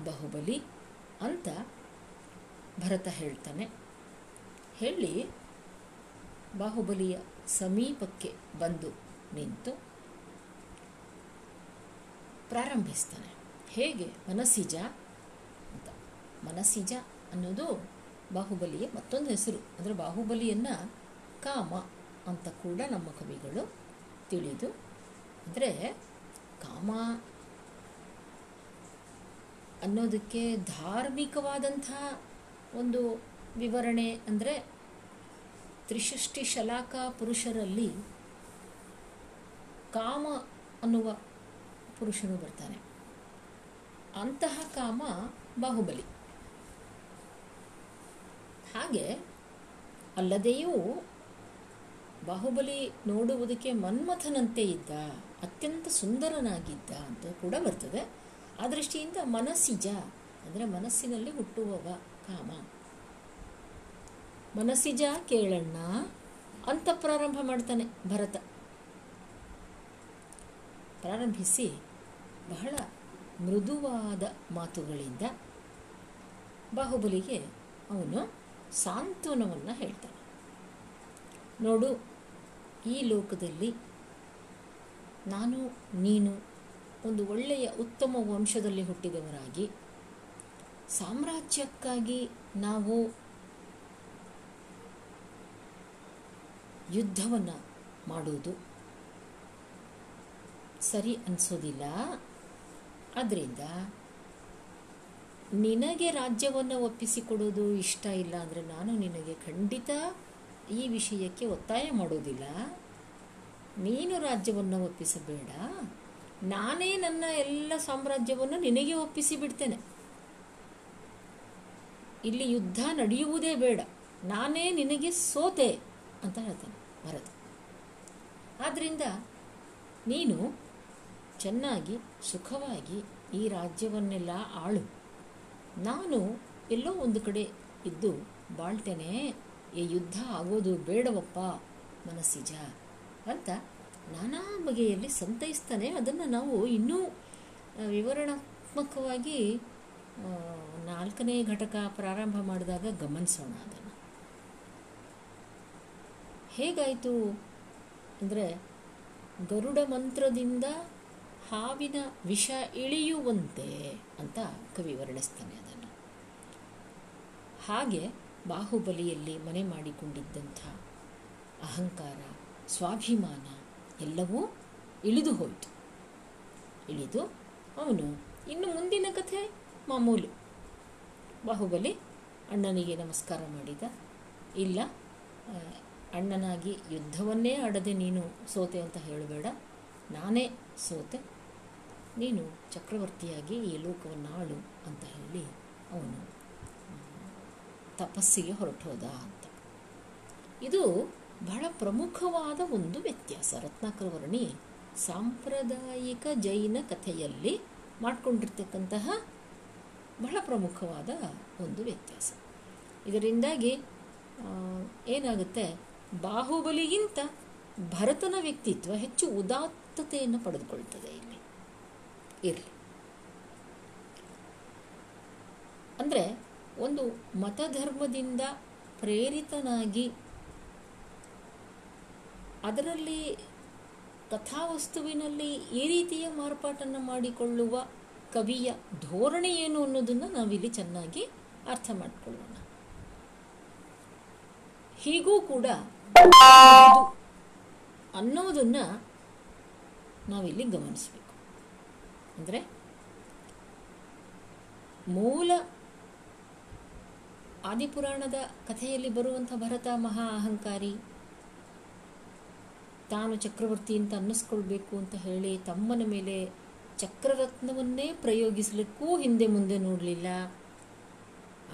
ಬಾಹುಬಲಿ ಅಂತ ಭರತ ಹೇಳ್ತಾನೆ. ಹೇಳಿ, ಬಾಹುಬಲಿಯ ಸಮೀಪಕ್ಕೆ ಬಂದು ನಿಂತು ಪ್ರಾರಂಭಿಸ್ತಾನೆ. ಹೇಗೆ ಮನಸ್ಸಿಜ ಅಂತ. ಮನಸ್ಸಿಜ ಅನ್ನೋದು ಬಾಹುಬಲಿಯ ಮತ್ತೊಂದು ಹೆಸರು. ಅಂದರೆ ಬಾಹುಬಲಿಯನ್ನು ಕಾಮ ಅಂತ ಕೂಡ ನಮ್ಮ ಕವಿಗಳು ತಿಳಿದು, ಅಂದರೆ ಕಾಮ ಅನ್ನೋದಕ್ಕೆ ಧಾರ್ಮಿಕವಾದಂಥ ಒಂದು ವಿವರಣೆ, ಅಂದರೆ ತ್ರಿಷಷ್ಟಿ ಶಲಾಕ ಪುರುಷರಲ್ಲಿ ಕಾಮ ಅನ್ನುವ ಪುರುಷನು ಬರ್ತಾನೆ ಅಂತಹ ಕಾಮ ಬಾಹುಬಲಿ. ಹಾಗೆ ಅಲ್ಲದೆಯೂ ಬಾಹುಬಲಿ ನೋಡುವುದಕ್ಕೆ ಮನ್ಮಥನಂತೆ ಇದ್ದ, ಅತ್ಯಂತ ಸುಂದರನಾಗಿದ್ದ ಅಂತ ಕೂಡ ಬರ್ತದೆ. ಆ ದೃಷ್ಟಿಯಿಂದ ಮನಸ್ಸಿಜ, ಅಂದರೆ ಮನಸ್ಸಿನಲ್ಲಿ ಹುಟ್ಟುವವ ಕಾಮ. ಮನಸ್ಸಿಜ ಕೇಳಣ್ಣ, ಅಂತ ಪ್ರಾರಂಭ ಮಾಡ್ತಾನೆ ಭರತ. ಪ್ರಾರಂಭಿಸಿ ಬಹಳ ಮೃದುವಾದ ಮಾತುಗಳಿಂದ ಬಾಹುಬಲಿಗೆ ಅವನು ಸಾಂತ್ವನವನ್ನು ಹೇಳ್ತಾನೆ. ನೋಡು, ಈ ಲೋಕದಲ್ಲಿ ನಾನು, ನೀನು ಒಂದು ಒಳ್ಳೆಯ ಉತ್ತಮ ವಂಶದಲ್ಲಿ ಹುಟ್ಟಿದವರಾಗಿ, ಸಾಮ್ರಾಜ್ಯಕ್ಕಾಗಿ ನಾವು ಯುದ್ಧವನ್ನು ಮಾಡುವುದು ಸರಿ ಅನಿಸೋದಿಲ್ಲ. ಆದ್ದರಿಂದ ನಿನಗೆ ರಾಜ್ಯವನ್ನು ಒಪ್ಪಿಸಿಕೊಡೋದು ಇಷ್ಟ ಇಲ್ಲ ಅಂದರೆ ನಾನು ನಿನಗೆ ಖಂಡಿತ ಈ ವಿಷಯಕ್ಕೆ ಒತ್ತಾಯ ಮಾಡೋದಿಲ್ಲ. ನೀನು ರಾಜ್ಯವನ್ನು ಒಪ್ಪಿಸಬೇಡ. ನಾನೇ ನನ್ನ ಎಲ್ಲ ಸಾಮ್ರಾಜ್ಯವನ್ನು ನಿನಗೆ ಒಪ್ಪಿಸಿ ಬಿಡ್ತೇನೆ. ಇಲ್ಲಿ ಯುದ್ಧ ನಡೆಯುವುದೇ ಬೇಡ. ನಾನೇ ನಿನಗೆ ಸೋತೆ ಅಂತ ಹೇಳ್ತಾನೆ ಭರತ. ಆದ್ದರಿಂದ ನೀನು ಚೆನ್ನಾಗಿ ಸುಖವಾಗಿ ಈ ರಾಜ್ಯವನ್ನೆಲ್ಲ ಆಳು. ನಾನು ಎಲ್ಲೋ ಒಂದು ಕಡೆ ಇದ್ದು ಬಾಳ್ತೇನೆ, ಈ ಯುದ್ಧ ಆಗೋದು ಬೇಡವಪ್ಪ ಮನಸ್ಸಿಜ ಅಂತ ನಾನಾ ಬಗೆಯಲ್ಲಿ ಸಂತೈಸ್ತಾನೆ. ಅದನ್ನು ನಾವು ಇನ್ನೂ ವಿವರಣಾತ್ಮಕವಾಗಿ ನಾಲ್ಕನೇ ಘಟಕ ಪ್ರಾರಂಭ ಮಾಡಿದಾಗ ಗಮನಿಸೋಣ ಅದನ್ನು. ಹೇಗಾಯಿತು ಅಂದರೆ ಗರುಡ ಮಂತ್ರದಿಂದ ಹಾವಿನ ವಿಷ ಇಳಿಯುವಂತೆ ಅಂತ ಕವಿ ವರ್ಣಿಸ್ತಾನೆ ಅದನ್ನು. ಹಾಗೆ ಬಾಹುಬಲಿಯಲ್ಲಿ ಮನೆ ಮಾಡಿಕೊಂಡಿದ್ದಂಥ ಅಹಂಕಾರ, ಸ್ವಾಭಿಮಾನ ಎಲ್ಲವೂ ಇಳಿದು ಹೋಯಿತು. ಇಳಿದು ಅವನು ಇನ್ನು ಮುಂದಿನ ಕಥೆ ಮಾಮೂಲು. ಬಾಹುಬಲಿ ಅಣ್ಣನಿಗೆ ನಮಸ್ಕಾರ ಮಾಡಿದ. ಇಲ್ಲ ಅಣ್ಣನಾಗಿ ಯುದ್ಧವನ್ನೇ ಆಡದೆ ನೀನು ಸೋತೆ ಅಂತ ಹೇಳಬೇಡ. ನಾನೇ ಸೋತೆ. ನೀನು ಚಕ್ರವರ್ತಿಯಾಗಿ ಈ ಲೋಕವನ್ನು ಆಳು ಅಂತ ಹೇಳಿ ಅವನು ತಪಸ್ಸಿಗೆ ಹೊರಟೋದ ಅಂತ. ಇದು ಬಹಳ ಪ್ರಮುಖವಾದ ಒಂದು ವ್ಯತ್ಯಾಸ. ರತ್ನಾಕರವರ್ಣಿ ಸಾಂಪ್ರದಾಯಿಕ ಜೈನ ಕಥೆಯಲ್ಲಿ ಮಾಡಿಕೊಂಡಿರ್ತಕ್ಕಂತಹ ಬಹಳ ಪ್ರಮುಖವಾದ ಒಂದು ವ್ಯತ್ಯಾಸ. ಇದರಿಂದಾಗಿ ಏನಾಗುತ್ತೆ? ಬಾಹುಬಲಿಗಿಂತ ಭರತನ ವ್ಯಕ್ತಿತ್ವ ಹೆಚ್ಚು ಉದಾತ್ತತೆಯನ್ನು ಪಡೆದುಕೊಳ್ತದೆ ಇಲ್ಲಿ. ಇರಲಿ. ಅಂದರೆ ಒಂದು ಮತಧರ್ಮದಿಂದ ಪ್ರೇರಿತನಾಗಿ ಅದರಲ್ಲಿ ಕಥಾವಸ್ತುವಿನಲ್ಲಿ ಈ ರೀತಿಯ ಮಾರ್ಪಾಟನ್ನು ಮಾಡಿಕೊಳ್ಳುವ ಕವಿಯ ಧೋರಣೆ ಏನು ಅನ್ನೋದನ್ನು ನಾವಿಲ್ಲಿ ಚೆನ್ನಾಗಿ ಅರ್ಥ ಮಾಡಿಕೊಳ್ಳೋಣ. ಹೀಗೂ ಕೂಡ ಅನ್ನೋದನ್ನು ನಾವಿಲ್ಲಿ ಗಮನಿಸಬೇಕು. ಅಂದರೆ ಮೂಲ ಆದಿಪುರಾಣದ ಕಥೆಯಲ್ಲಿ ಬರುವಂಥ ಭರತ ಮಹಾ ಅಹಂಕಾರಿ ತಾನು ಚಕ್ರವರ್ತಿ ಅಂತ ಅನ್ನಿಸ್ಕೊಳ್ಬೇಕು ಅಂತ ಹೇಳಿ ತಮ್ಮನ ಮೇಲೆ ಚಕ್ರರತ್ನವನ್ನೇ ಪ್ರಯೋಗಿಸಲಿಕ್ಕೂ ಹಿಂದೆ ಮುಂದೆ ನೋಡಲಿಲ್ಲ.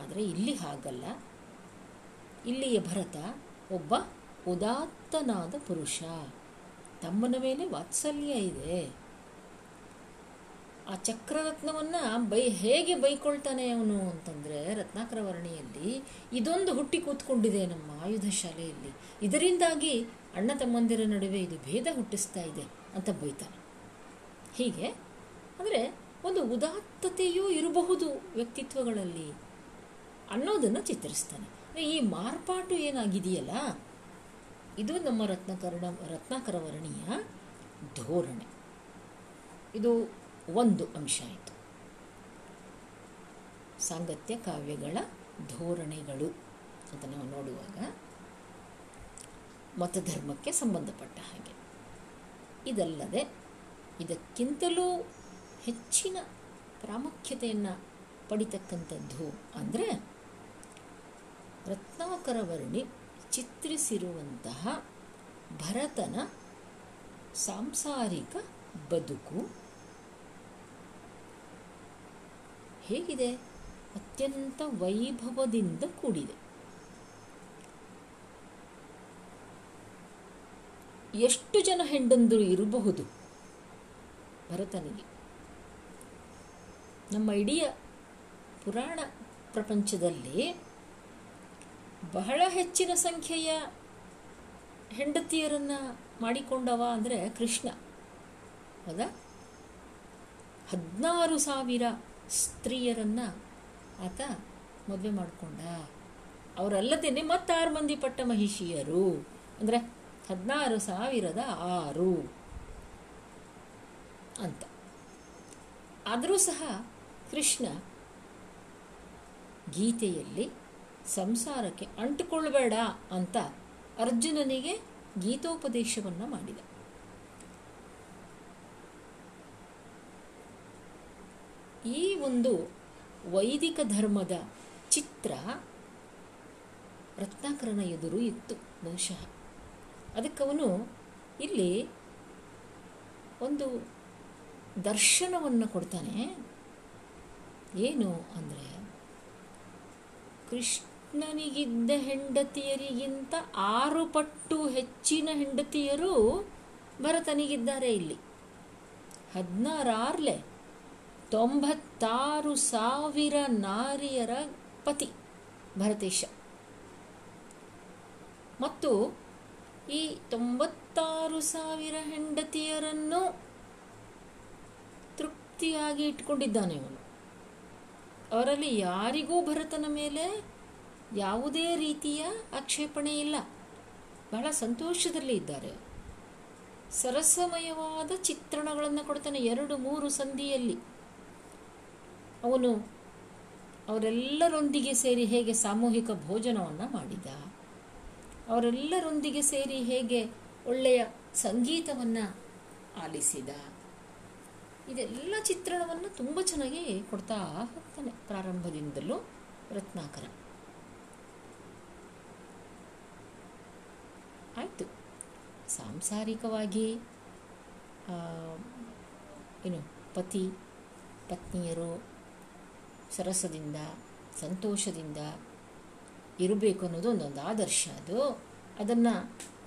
ಆದರೆ ಇಲ್ಲಿ ಹಾಗಲ್ಲ. ಇಲ್ಲಿಯ ಭರತ ಒಬ್ಬ ಉದಾತ್ತನಾದ ಪುರುಷ. ತಮ್ಮನ ಮೇಲೆ ವಾತ್ಸಲ್ಯ ಇದೆ. ಆ ಚಕ್ರರತ್ನವನ್ನು ಬೈ ಹೇಗೆ ಬೈಕೊಳ್ತಾನೆ ಅವನು ಅಂತಂದರೆ ರತ್ನಾಕರ ವರ್ಣಿಯಲ್ಲಿ ಇದೊಂದು ಹುಟ್ಟಿ ಕೂತ್ಕೊಂಡಿದೆ ನಮ್ಮ ಆಯುಧ ಶಾಲೆಯಲ್ಲಿ. ಇದರಿಂದಾಗಿ ಅಣ್ಣ ತಮ್ಮಂದಿರ ನಡುವೆ ಇದು ಭೇದ ಹುಟ್ಟಿಸ್ತಾ ಇದೆ ಅಂತ ಬೈತಾನೆ. ಹೀಗೆ ಅಂದರೆ ಒಂದು ಉದಾತ್ತತೆಯೂ ಇರಬಹುದು ವ್ಯಕ್ತಿತ್ವಗಳಲ್ಲಿ ಅನ್ನೋದನ್ನು ಚಿತ್ರಿಸ್ತಾನೆ ಈ ಮಾರ್ಪಾಟು ಏನಾಗಿದೆಯಲ್ಲ, ಇದು ನಮ್ಮ ರತ್ನಕರ್ಣ ರತ್ನಾಕರ ವರ್ಣಿಯ ಧೋರಣೆ. ಇದು ಒಂದು ಅಂಶ ಆಯಿತು. ಸಾಂಗತ್ಯ ಕಾವ್ಯಗಳ ಧೋರಣೆಗಳು ಅಂತ ನಾವು ನೋಡುವಾಗ ಮತಧರ್ಮಕ್ಕೆ ಸಂಬಂಧಪಟ್ಟ ಹಾಗೆ. ಇದಲ್ಲದೆ ಇದಕ್ಕಿಂತಲೂ ಹೆಚ್ಚಿನ ಪ್ರಾಮುಖ್ಯತೆಯನ್ನು ಪಡಿತಕ್ಕಂಥದ್ದು ಅಂದರೆ ರತ್ನಾಕರ ವರ್ಣಿ ಚಿತ್ರಿಸಿರುವಂತಹ ಭರತನ ಸಾಂಸಾರಿಕ ಬದುಕು ಹೇಗಿದೆ? ಅತ್ಯಂತ ವೈಭವದಿಂದ ಕೂಡಿದೆ. ಎಷ್ಟು ಜನ ಹೆಂಡಂದರು ಇರಬಹುದು? ಭರತನಿಗೆ. ನಮ್ಮ ಇಡೀ ಪುರಾಣ ಪ್ರಪಂಚದಲ್ಲಿ ಬಹಳ ಹೆಚ್ಚಿನ ಸಂಖ್ಯೆಯ ಹೆಂಡತಿಯರನ್ನ ಮಾಡಿಕೊಂಡವ ಅಂದರೆ ಕೃಷ್ಣ. ಹೌದಾ? ಹದಿನಾರು ಸಾವಿರ ಸ್ತ್ರೀಯರನ್ನ ಆತ ಮದುವೆ ಮಾಡಿಕೊಂಡ. ಅವರಲ್ಲದೇನೆ ಮತ್ತಾರು ಮಂದಿ ಪಟ್ಟ ಮಹಿಷಿಯರು. ಅಂದರೆ ಹದಿನಾರು ಸಾವಿರದ ಆರು ಅಂತ. ಆದರೂ ಸಹ ಕೃಷ್ಣ ಗೀತೆಯಲ್ಲಿ ಸಂಸಾರಕ್ಕೆ ಅಂಟುಕೊಳ್ಬೇಡ ಅಂತ ಅರ್ಜುನನಿಗೆ ಗೀತೋಪದೇಶವನ್ನು ಮಾಡಿದ. ಈ ಒಂದು ವೈದಿಕ ಧರ್ಮದ ಚಿತ್ರ ರತ್ನಾಕರನ ಎದುರು ಇತ್ತು ಬಹುಶಃ ಅದಕ್ಕವನು ಇಲ್ಲಿ ಒಂದು ದರ್ಶನವನ್ನು ಕೊಡ್ತಾನೆ. ಏನು ಅಂದರೆ, ಕೃಷ್ಣನಿಗಿದ್ದ ಹೆಂಡತಿಯರಿಗಿಂತ ಆರು ಪಟ್ಟು ಹೆಚ್ಚಿನ ಹೆಂಡತಿಯರು ಭರತನಿಗಿದ್ದಾರೆ ಇಲ್ಲಿ. ಹದಿನಾರಾರ್ಲೆ ತೊಂಬತ್ತಾರು ಸಾವಿರ ನಾರಿಯರ ಪತಿ ಭರತೇಶ. ಮತ್ತು ಈ ತೊಂಬತ್ತಾರು ಸಾವಿರ ಹೆಂಡತಿಯರನ್ನು ತೃಪ್ತಿಯಾಗಿ ಇಟ್ಕೊಂಡಿದ್ದಾನೆ ಅವನು ಅವರಲ್ಲಿ ಯಾರಿಗೂ ಭರತನ ಮೇಲೆ ಯಾವುದೇ ರೀತಿಯ ಆಕ್ಷೇಪಣೆ ಇಲ್ಲ. ಬಹಳ ಸಂತೋಷದಲ್ಲಿ ಇದ್ದಾರೆ. ಸರಸಮಯವಾದ ಚಿತ್ರಣಗಳನ್ನು ಕೊಡ್ತಾನೆ ಎರಡು ಮೂರು ಸಂಧಿಯಲ್ಲಿ. ಅವನು ಅವರೆಲ್ಲರೊಂದಿಗೆ ಸೇರಿ ಹೇಗೆ ಸಾಮೂಹಿಕ ಭೋಜನವನ್ನು ಮಾಡಿದ? ಅವರೆಲ್ಲರೊಂದಿಗೆ ಸೇರಿ ಹೇಗೆ ಒಳ್ಳೆಯ ಸಂಗೀತವನ್ನು ಆಲಿಸಿದ? ಇದೆಲ್ಲ ಚಿತ್ರಣವನ್ನು ತುಂಬ ಚೆನ್ನಾಗಿ ಕೊಡ್ತಾ ಹೋಗ್ತಾನೆ ಪ್ರಾರಂಭದಿಂದಲೂ ರತ್ನಾಕರ. ಆಯಿತು. ಸಾಂಸಾರಿಕವಾಗಿ ಏನು, ಪತಿ, ಪತ್ನಿಯರು ಸರಸದಿಂದ, ಸಂತೋಷದಿಂದ ಇರಬೇಕು ಅನ್ನೋದು ಒಂದೊಂದು ಆದರ್ಶ ಅದು. ಅದನ್ನು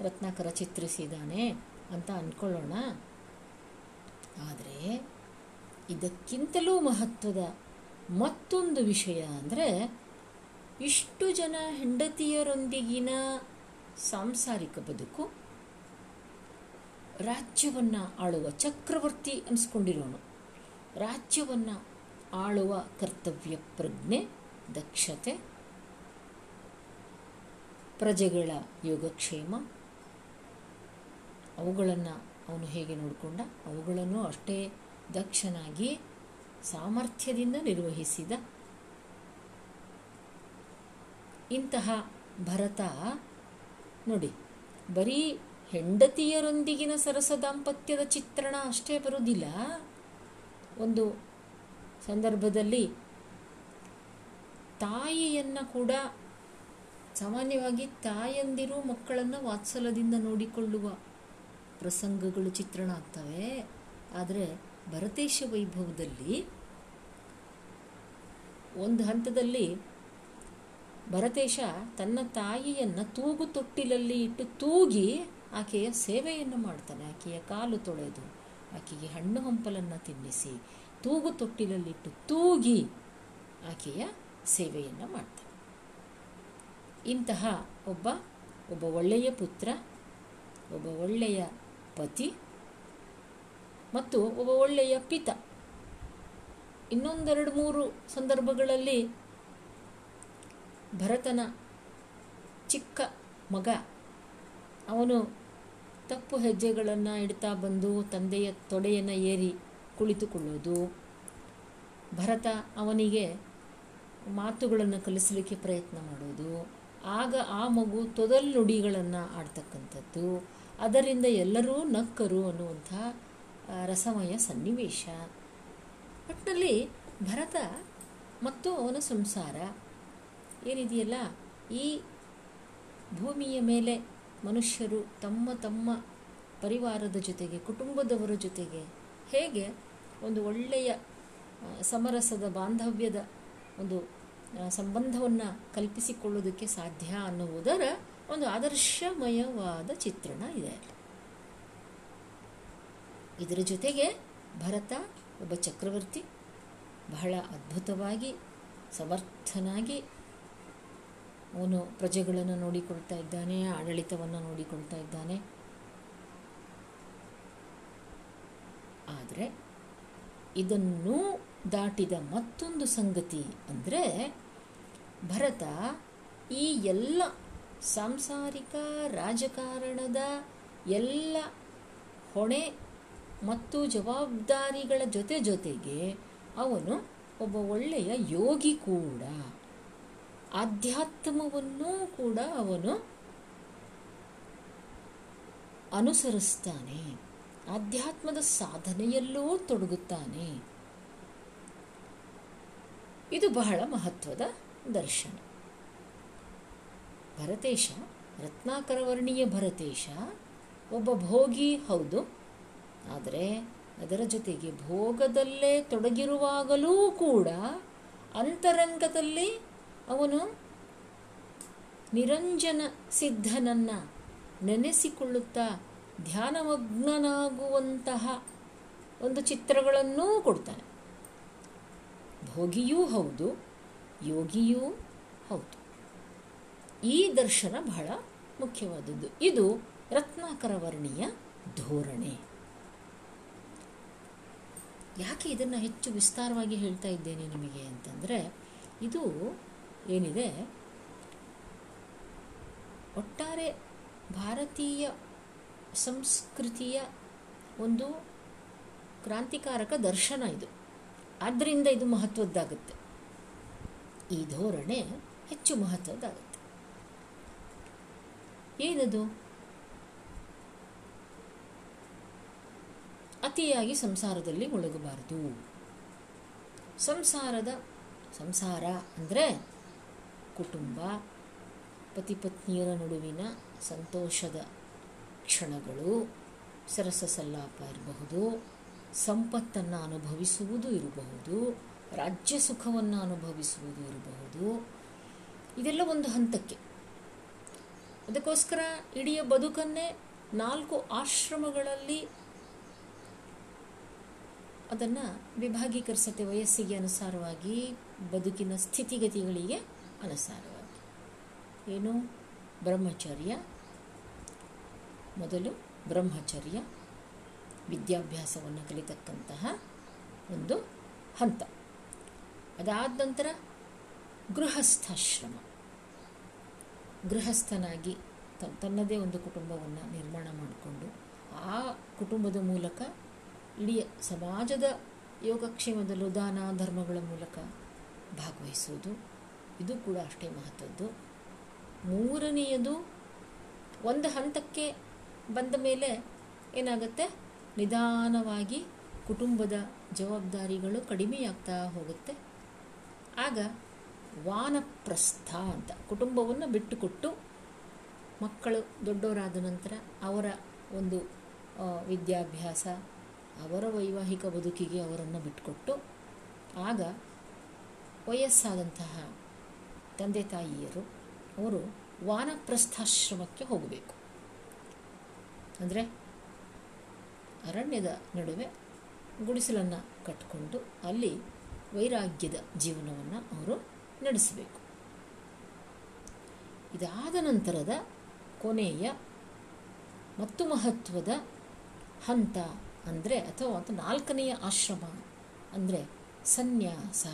ರತ್ನಾಕರ ಚಿತ್ರಿಸಿದ್ದಾನೆ ಅಂತ ಅಂದ್ಕೊಳ್ಳೋಣ ಆದರೆ ಇದಕ್ಕಿಂತಲೂ ಮಹತ್ವದ ಮತ್ತೊಂದು ವಿಷಯ ಅಂದರೆ ಇಷ್ಟು ಜನ ಹೆಂಡತಿಯರೊಂದಿಗಿನ ಸಾಂಸಾರಿಕ ಬದುಕು, ರಾಜ್ಯವನ್ನು ಆಳುವ ಚಕ್ರವರ್ತಿ ಅನಿಸ್ಕೊಂಡಿರೋನು. ರಾಜ್ಯವನ್ನು ಆಳುವ ಕರ್ತವ್ಯ ಪ್ರಜ್ಞೆ, ದಕ್ಷತೆ, ಪ್ರಜೆಗಳ ಯೋಗಕ್ಷೇಮ. ಅವುಗಳನ್ನು ಅವನು ಹೇಗೆ ನೋಡಿಕೊಂಡ? ಅವುಗಳನ್ನು ಅಷ್ಟೇ ದಕ್ಷನಾಗಿ ಸಾಮರ್ಥ್ಯದಿಂದ ನಿರ್ವಹಿಸಿದ. ಇಂತಹ ಭರತ ನೋಡಿ, ಬರೀ ಹೆಂಡತಿಯರೊಂದಿಗಿನ ಸರಸ ದಾಂಪತ್ಯದ ಚಿತ್ರಣ ಅಷ್ಟೇ ಬರುವುದಿಲ್ಲ. ಒಂದು ಸಂದರ್ಭದಲ್ಲಿ ತಾಯಿಯನ್ನು ಕೂಡ ಸಾಮಾನ್ಯವಾಗಿ ತಾಯಂದಿರು ಮಕ್ಕಳನ್ನು ವಾತ್ಸಲ್ಯದಿಂದ ನೋಡಿಕೊಳ್ಳುವ ಪ್ರಸಂಗಗಳು ಚಿತ್ರಣ ಆಗ್ತವೆ. ಆದರೆ ಭರತೇಶ ವೈಭವದಲ್ಲಿ ಒಂದು ಹಂತದಲ್ಲಿ ಭರತೇಶ ತನ್ನ ತಾಯಿಯನ್ನು ತೂಗು ತೊಟ್ಟಿಲಲ್ಲಿ ಇಟ್ಟು ತೂಗಿ ಆಕೆಯ ಸೇವೆಯನ್ನು ಮಾಡ್ತಾನೆ. ಆಕೆಯ ಕಾಲು ತೊಳೆದು ಆಕೆಗೆ ಹಣ್ಣು ಹಂಪಲನ್ನು ತಿನ್ನಿಸಿ ತೂಗು ತೊಟ್ಟಿಲಲ್ಲಿಟ್ಟು ತೂಗಿ ಆಕೆಯ ಸೇವೆಯನ್ನು ಮಾಡ್ತಾನೆ. ಇಂತಹ ಒಬ್ಬ ಒಬ್ಬ ಒಳ್ಳೆಯ ಪುತ್ರ, ಒಬ್ಬ ಒಳ್ಳೆಯ ಪತಿ ಮತ್ತು ಒಬ್ಬ ಒಳ್ಳೆಯ ಪಿತ. ಇನ್ನೊಂದೆರಡು ಮೂರು ಸಂದರ್ಭಗಳಲ್ಲಿ ಭರತನ ಚಿಕ್ಕ ಮಗ, ಅವನು ತಪ್ಪು ಹೆಜ್ಜೆಗಳನ್ನು ಇಡ್ತಾ ಬಂದು ತಂದೆಯ ತೊಡೆಯನ್ನು ಏರಿ ಕುಳಿತುಕೊಳ್ಳೋದು. ಭರತ ಅವನಿಗೆ ಮಾತುಗಳನ್ನು ಕಲಿಸಲಿಕ್ಕೆ ಪ್ರಯತ್ನ ಮಾಡೋದು. ಆಗ ಆ ಮಗು ತೊದಲ್ ನುಡಿಗಳನ್ನು ಆಡ್ತಕ್ಕಂಥದ್ದು. ಅದರಿಂದ ಎಲ್ಲರೂ ನಕ್ಕರು ಅನ್ನುವಂಥ ರಸಮಯ ಸನ್ನಿವೇಶ. ಒಟ್ಟಿನಲ್ಲಿ ಭರತ ಮತ್ತು ಅವನ ಸಂಸಾರ ಏನಿದೆಯಲ್ಲ, ಈ ಭೂಮಿಯ ಮೇಲೆ ಮನುಷ್ಯರು ತಮ್ಮ ತಮ್ಮ ಪರಿವಾರದ ಜೊತೆಗೆ, ಕುಟುಂಬದವರ ಜೊತೆಗೆ ಹೇಗೆ ಒಂದು ಒಳ್ಳೆಯ ಸಮರಸದ, ಬಾಂಧವ್ಯದ ಒಂದು ಸಂಬಂಧವನ್ನು ಕಲ್ಪಿಸಿಕೊಳ್ಳೋದಕ್ಕೆ ಸಾಧ್ಯ ಅನ್ನುವುದರ ಒಂದು ಆದರ್ಶಮಯವಾದ ಚಿತ್ರಣ ಇದೆ. ಇದರ ಜೊತೆಗೆ ಭರತ ಒಬ್ಬ ಚಕ್ರವರ್ತಿ, ಬಹಳ ಅದ್ಭುತವಾಗಿ, ಸಮರ್ಥನಾಗಿ ಅವನು ಪ್ರಜೆಗಳನ್ನು ನೋಡಿಕೊಳ್ತಾ ಇದ್ದಾನೆ, ಆಡಳಿತವನ್ನು ನೋಡಿಕೊಳ್ತಾ ಇದ್ದಾನೆ. ಆದರೆ ಇದನ್ನೂ ದಾಟಿದ ಮತ್ತೊಂದು ಸಂಗತಿ ಅಂದರೆ ಭರತ ಈ ಎಲ್ಲ ಸಾಂಸಾರಿಕ ರಾಜಕಾರಣದ ಎಲ್ಲ ಹೊಣೆ ಮತ್ತು ಜವಾಬ್ದಾರಿಗಳ ಜೊತೆ ಜೊತೆಗೆ ಅವನು ಒಬ್ಬ ಒಳ್ಳೆಯ ಯೋಗಿ ಕೂಡ. ಆಧ್ಯಾತ್ಮವನ್ನೂ ಕೂಡ ಅವನು ಅನುಸರಿಸ್ತಾನೆ. ಆಧ್ಯಾತ್ಮದ ಸಾಧನೆಯಲ್ಲೂ ತೊಡಗುತ್ತಾನೆ. ಇದು ಬಹಳ ಮಹತ್ವದ ದರ್ಶನ. ಭರತೇಶ, ರತ್ನಾಕರವರ್ಣೀಯ ಭರತೇಶ, ಒಬ್ಬ ಭೋಗಿ ಹೌದು. ಆದರೆ ಅದರ ಜೊತೆಗೆ ಭೋಗದಲ್ಲೇ ತೊಡಗಿರುವಾಗಲೂ ಕೂಡ ಅಂತರಂಗದಲ್ಲಿ ಅವನು ನಿರಂಜನ ಸಿದ್ಧನನ್ನ ನೆನೆಸಿಕೊಳ್ಳುತ್ತಾ ಧ್ಯಾನಮಗ್ನನಾಗುವಂತಹ ಒಂದು ಚಿತ್ರಗಳನ್ನೂ ಕೊಡ್ತಾನೆ ಭೋಗಿಯೂ ಹೌದು, ಯೋಗಿಯೂ ಹೌದು. ಈ ದರ್ಶನ ಬಹಳ ಮುಖ್ಯವಾದದ್ದು. ಇದು ರತ್ನಾಕರ ವರ್ಣೀಯ ಧೋರಣೆ. ಯಾಕೆ ಇದನ್ನು ಹೆಚ್ಚು ವಿಸ್ತಾರವಾಗಿ ಹೇಳ್ತಾ ಇದ್ದೇನೆ ನಿಮಗೆ ಅಂತಂದರೆ, ಇದು ಏನಿದೆ? ಒಟ್ಟಾರೆ ಭಾರತೀಯ ಸಂಸ್ಕೃತಿಯ ಒಂದು ಕ್ರಾಂತಿಕಾರಕ ದರ್ಶನ ಇದು. ಆದ್ದರಿಂದ ಇದು ಮಹತ್ವದ್ದಾಗುತ್ತೆ. ಈ ಧೋರಣೆ ಹೆಚ್ಚು ಮಹತ್ವದ್ದಾಗುತ್ತೆ. ಏನದು? ಅತಿಯಾಗಿ ಸಂಸಾರದಲ್ಲಿ ಮುಳುಗಬಾರದು. ಸಂಸಾರದ ಸಂಸಾರ ಅಂದರೆ ಕುಟುಂಬ, ಪತಿ ಪತ್ನಿಯರ ನಡುವಿನ ಸಂತೋಷದ ಕ್ಷಣಗಳು ಸರಸ ಸಲ್ಲಾಪ ಇರಬಹುದು, ಸಂಪತ್ತನ್ನು ಅನುಭವಿಸುವುದು ಇರಬಹುದು, ರಾಜ್ಯ ಸುಖವನ್ನು ಅನುಭವಿಸುವುದು ಇರಬಹುದು. ಇದೆಲ್ಲ ಒಂದು ಹಂತಕ್ಕೆ. ಅದಕ್ಕೋಸ್ಕರ ಇಡೀ ಬದುಕನ್ನೇ ನಾಲ್ಕು ಆಶ್ರಮಗಳಲ್ಲಿ ಅದನ್ನು ವಿಭಾಗೀಕರಿಸುತ್ತೆ ವಯಸ್ಸಿಗೆ ಅನುಸಾರವಾಗಿ, ಬದುಕಿನ ಸ್ಥಿತಿಗತಿಗಳಿಗೆ ಅನುಸಾರವಾಗಿ. ಏನು? ಬ್ರಹ್ಮಚರ್ಯ ಮೊದಲು ಬ್ರಹ್ಮಚರ್ಯ, ವಿದ್ಯಾಭ್ಯಾಸವನ್ನು ಕಲಿತಕ್ಕಂತಹ ಒಂದು ಹಂತ. ಅದಾದ ನಂತರ ಗೃಹಸ್ಥಾಶ್ರಮ. ಗೃಹಸ್ಥನಾಗಿ ತನ್ನದೇ ಒಂದು ಕುಟುಂಬವನ್ನು ನಿರ್ಮಾಣ ಮಾಡಿಕೊಂಡು ಆ ಕುಟುಂಬದ ಮೂಲಕ ಇಡೀ ಸಮಾಜದ ಯೋಗಕ್ಷೇಮದಲ್ಲೂ ದಾನ ಧರ್ಮಗಳ ಮೂಲಕ ಭಾಗವಹಿಸುವುದು, ಇದು ಕೂಡ ಅಷ್ಟೇ ಮಹತ್ವದ್ದು. ಮೂರನೆಯದು, ಒಂದು ಹಂತಕ್ಕೆ ಬಂದ ಮೇಲೆ ಏನಾಗುತ್ತೆ? ನಿಧಾನವಾಗಿ ಕುಟುಂಬದ ಜವಾಬ್ದಾರಿಗಳು ಕಡಿಮೆಯಾಗ್ತಾ ಹೋಗುತ್ತೆ. ಆಗ ವಾನಪ್ರಸ್ಥ ಅಂತ ಕುಟುಂಬವನ್ನು ಬಿಟ್ಟುಕೊಟ್ಟು ಮಕ್ಕಳು ದೊಡ್ಡವರಾದ ನಂತರ ಅವರ ಒಂದು ವಿದ್ಯಾಭ್ಯಾಸ, ಅವರ ವೈವಾಹಿಕ ಬದುಕಿಗೆ ಅವರನ್ನು ಬಿಟ್ಟುಕೊಟ್ಟು ಆಗ ವಯಸ್ಸಾದಂತಹ ತಂದೆ ತಾಯಿಯರು ಅವರು ವಾನಪ್ರಸ್ಥಾಶ್ರಮಕ್ಕೆ ಹೋಗಬೇಕು. ಅಂದರೆ ಅರಣ್ಯದ ನಡುವೆ ಗುಡಿಸಲನ್ನು ಕಟ್ಟಿಕೊಂಡು ಅಲ್ಲಿ ವೈರಾಗ್ಯದ ಜೀವನವನ್ನು ಅವರು ನಡೆಸಬೇಕು. ಇದಾದ ನಂತರದ ಕೊನೆಯ ಮತ್ತು ಮಹತ್ವದ ಹಂತ ಅಂದರೆ ಅಥವಾ ಅಂತ ನಾಲ್ಕನೆಯ ಆಶ್ರಮ ಅಂದರೆ ಸನ್ಯಾಸ.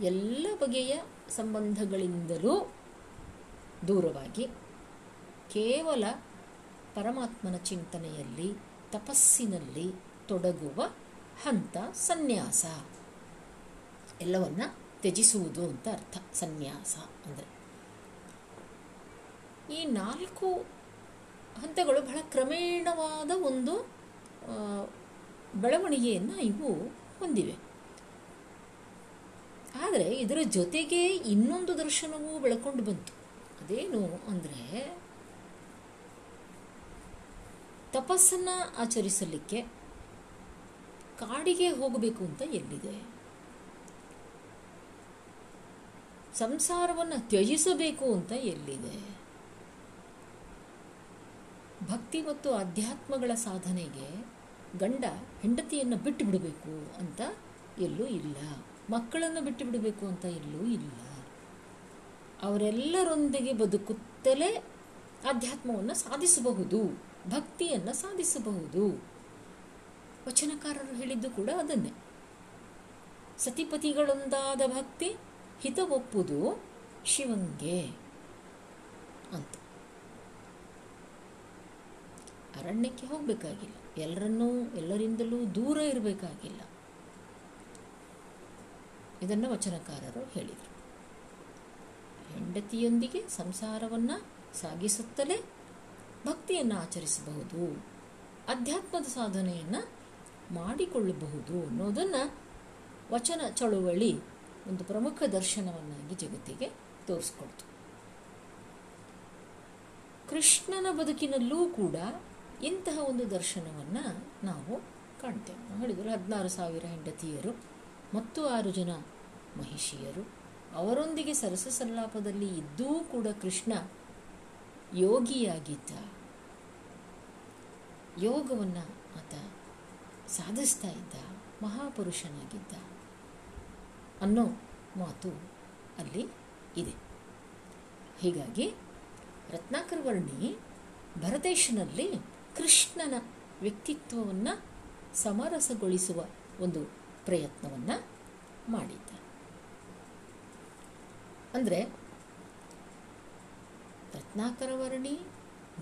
ಎಲ್ಲ ಬಗೆಯ ಸಂಬಂಧಗಳಿಂದಲೂ ದೂರವಾಗಿ ಕೇವಲ ಪರಮಾತ್ಮನ ಚಿಂತನೆಯಲ್ಲಿ, ತಪಸ್ಸಿನಲ್ಲಿ ತೊಡಗುವ ಹಂತ ಸನ್ಯಾಸ. ಎಲ್ಲವನ್ನ ತ್ಯಜಿಸುವುದು ಅಂತ ಅರ್ಥ. ಸನ್ಯಾಸ ಅಂದರೆ. ಈ ನಾಲ್ಕು ಹಂತಗಳು ಬಹಳ ಕ್ರಮೇಣವಾದ ಒಂದು ಬೆಳವಣಿಗೆಯನ್ನು ಇವು ಹೊಂದಿವೆ. ಆದರೆ ಇದರ ಜೊತೆಗೆ ಇನ್ನೊಂದು ದರ್ಶನವೂ ಬೆಳಕೊಂಡು ಬಂತು. ಅದೇನು ಅಂದರೆ ತಪಸ್ಸನ್ನು ಆಚರಿಸಲಿಕ್ಕೆ ಕಾಡಿಗೆ ಹೋಗಬೇಕು ಅಂತ ಎಲ್ಲಿದೆ? ಸಂಸಾರವನ್ನು ತ್ಯಜಿಸಬೇಕು ಅಂತ ಎಲ್ಲಿದೆ? ಭಕ್ತಿ ಮತ್ತು ಅಧ್ಯಾತ್ಮಗಳ ಸಾಧನೆಗೆ ಗಂಡ ಹೆಂಡತಿಯನ್ನು ಬಿಟ್ಟು ಬಿಡಬೇಕು ಅಂತ ಎಲ್ಲೂ ಇಲ್ಲ. ಮಕ್ಕಳನ್ನು ಬಿಟ್ಟು ಬಿಡಬೇಕು ಅಂತ ಎಲ್ಲೂ ಇಲ್ಲ. ಅವರೆಲ್ಲರೊಂದಿಗೆ ಬದುಕುತ್ತಲೇ ಅಧ್ಯಾತ್ಮವನ್ನು ಸಾಧಿಸಬಹುದು. ಭಕ್ತಿಯನ್ನು ಸಾಧಿಸಬಹುದು. ವಚನಕಾರರು ಹೇಳಿದ್ದು ಕೂಡ ಅದನ್ನೇ. ಸತಿಪತಿಗಳೊಂದಾದ ಭಕ್ತಿ ಹಿತ ಒಪ್ಪುದು ಶಿವಂಗೆ ಅಂತ. ಅರಣ್ಯಕ್ಕೆ ಹೋಗಬೇಕಾಗಿಲ್ಲ. ಎಲ್ಲರನ್ನೂ, ಎಲ್ಲರಿಂದಲೂ ದೂರ ಇರಬೇಕಾಗಿಲ್ಲ. ಇದನ್ನು ವಚನಕಾರರು ಹೇಳಿದರು. ಹೆಂಡತಿಯೊಂದಿಗೆ ಸಂಸಾರವನ್ನು ಸಾಗಿಸುತ್ತಲೇ ಭಕ್ತಿಯನ್ನು ಆಚರಿಸಬಹುದು, ಅಧ್ಯಾತ್ಮದ ಸಾಧನೆಯನ್ನು ಮಾಡಿಕೊಳ್ಳಬಹುದು ಅನ್ನೋದನ್ನು ವಚನ ಚಳುವಳಿ ಒಂದು ಪ್ರಮುಖ ದರ್ಶನವನ್ನಾಗಿ ಜಗತ್ತಿಗೆ ತೋರಿಸ್ಕೊಡ್ತು. ಕೃಷ್ಣನ ಬದುಕಿನಲ್ಲೂ ಕೂಡ ಇಂತಹ ಒಂದು ದರ್ಶನವನ್ನು ನಾವು ಕಾಣ್ತೇವೆ. ನಾವು ಹೇಳಿದರೆ ಹದಿನಾರು ಸಾವಿರ ಹೆಂಡತಿಯರು, ಮತ್ತು ಆರು ಜನ ಮಹಿಷಿಯರು. ಅವರೊಂದಿಗೆ ಸರಸ ಸಲ್ಲಾಪದಲ್ಲಿ ಇದ್ದೂ ಕೂಡ ಕೃಷ್ಣ ಯೋಗಿಯಾಗಿದ್ದ ಯೋಗವನ್ನು ಆತ ಸಾಧಿಸ್ತಾ ಇದ್ದ, ಮಹಾಪುರುಷನಾಗಿದ್ದ ಅನ್ನೋ ಮಾತು ಅಲ್ಲಿ ಇದೆ. ಹೀಗಾಗಿ ರತ್ನಾಕರ ವರ್ಣಿ ಭರತೇಶನಲ್ಲಿ ಕೃಷ್ಣನ ವ್ಯಕ್ತಿತ್ವವನ್ನು ಸಮರಸಗೊಳಿಸುವ ಒಂದು ಪ್ರಯತ್ನವನ್ನು ಮಾಡಿದ್ದ. ಅಂದರೆ ರತ್ನಾಕರ ವರ್ಣಿ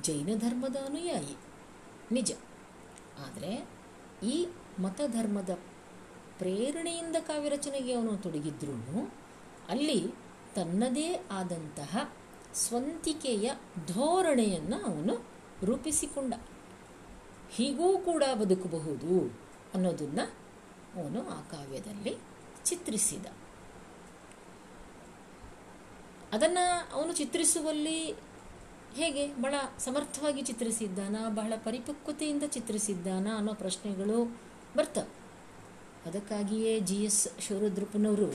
ಜೈನ ಧರ್ಮದ ಅನುಯಾಯಿ. ನಿಜ. ಆದರೆ ಈ ಮತಧರ್ಮದ ಪ್ರೇರಣೆಯಿಂದ ಕಾವ್ಯರಚನೆಗೆ ಅವನು ತೊಡಗಿದ್ರೂ ಅಲ್ಲಿ ತನ್ನದೇ ಆದಂತಹ ಸ್ವಂತಿಕೆಯ ಧೋರಣೆಯನ್ನು ಅವನು ರೂಪಿಸಿಕೊಂಡ. ಹೀಗೂ ಕೂಡ ಬದುಕಬಹುದು ಅನ್ನೋದನ್ನು ಅವನು ಆ ಕಾವ್ಯದಲ್ಲಿ ಚಿತ್ರಿಸಿದ. ಅದನ್ನು ಅವನು ಚಿತ್ರಿಸುವಲ್ಲಿ ಹೇಗೆ ಬಹಳ ಸಮರ್ಥವಾಗಿ ಚಿತ್ರಿಸಿದ್ದಾನ, ಬಹಳ ಪರಿಪಕ್ವತೆಯಿಂದ ಚಿತ್ರಿಸಿದ್ದಾನ ಅನ್ನೋ ಪ್ರಶ್ನೆಗಳು ಬರ್ತವೆ. ಅದಕ್ಕಾಗಿಯೇ ಜಿ ಎಸ್ ಶಿವರುದ್ರಪ್ಪನವರು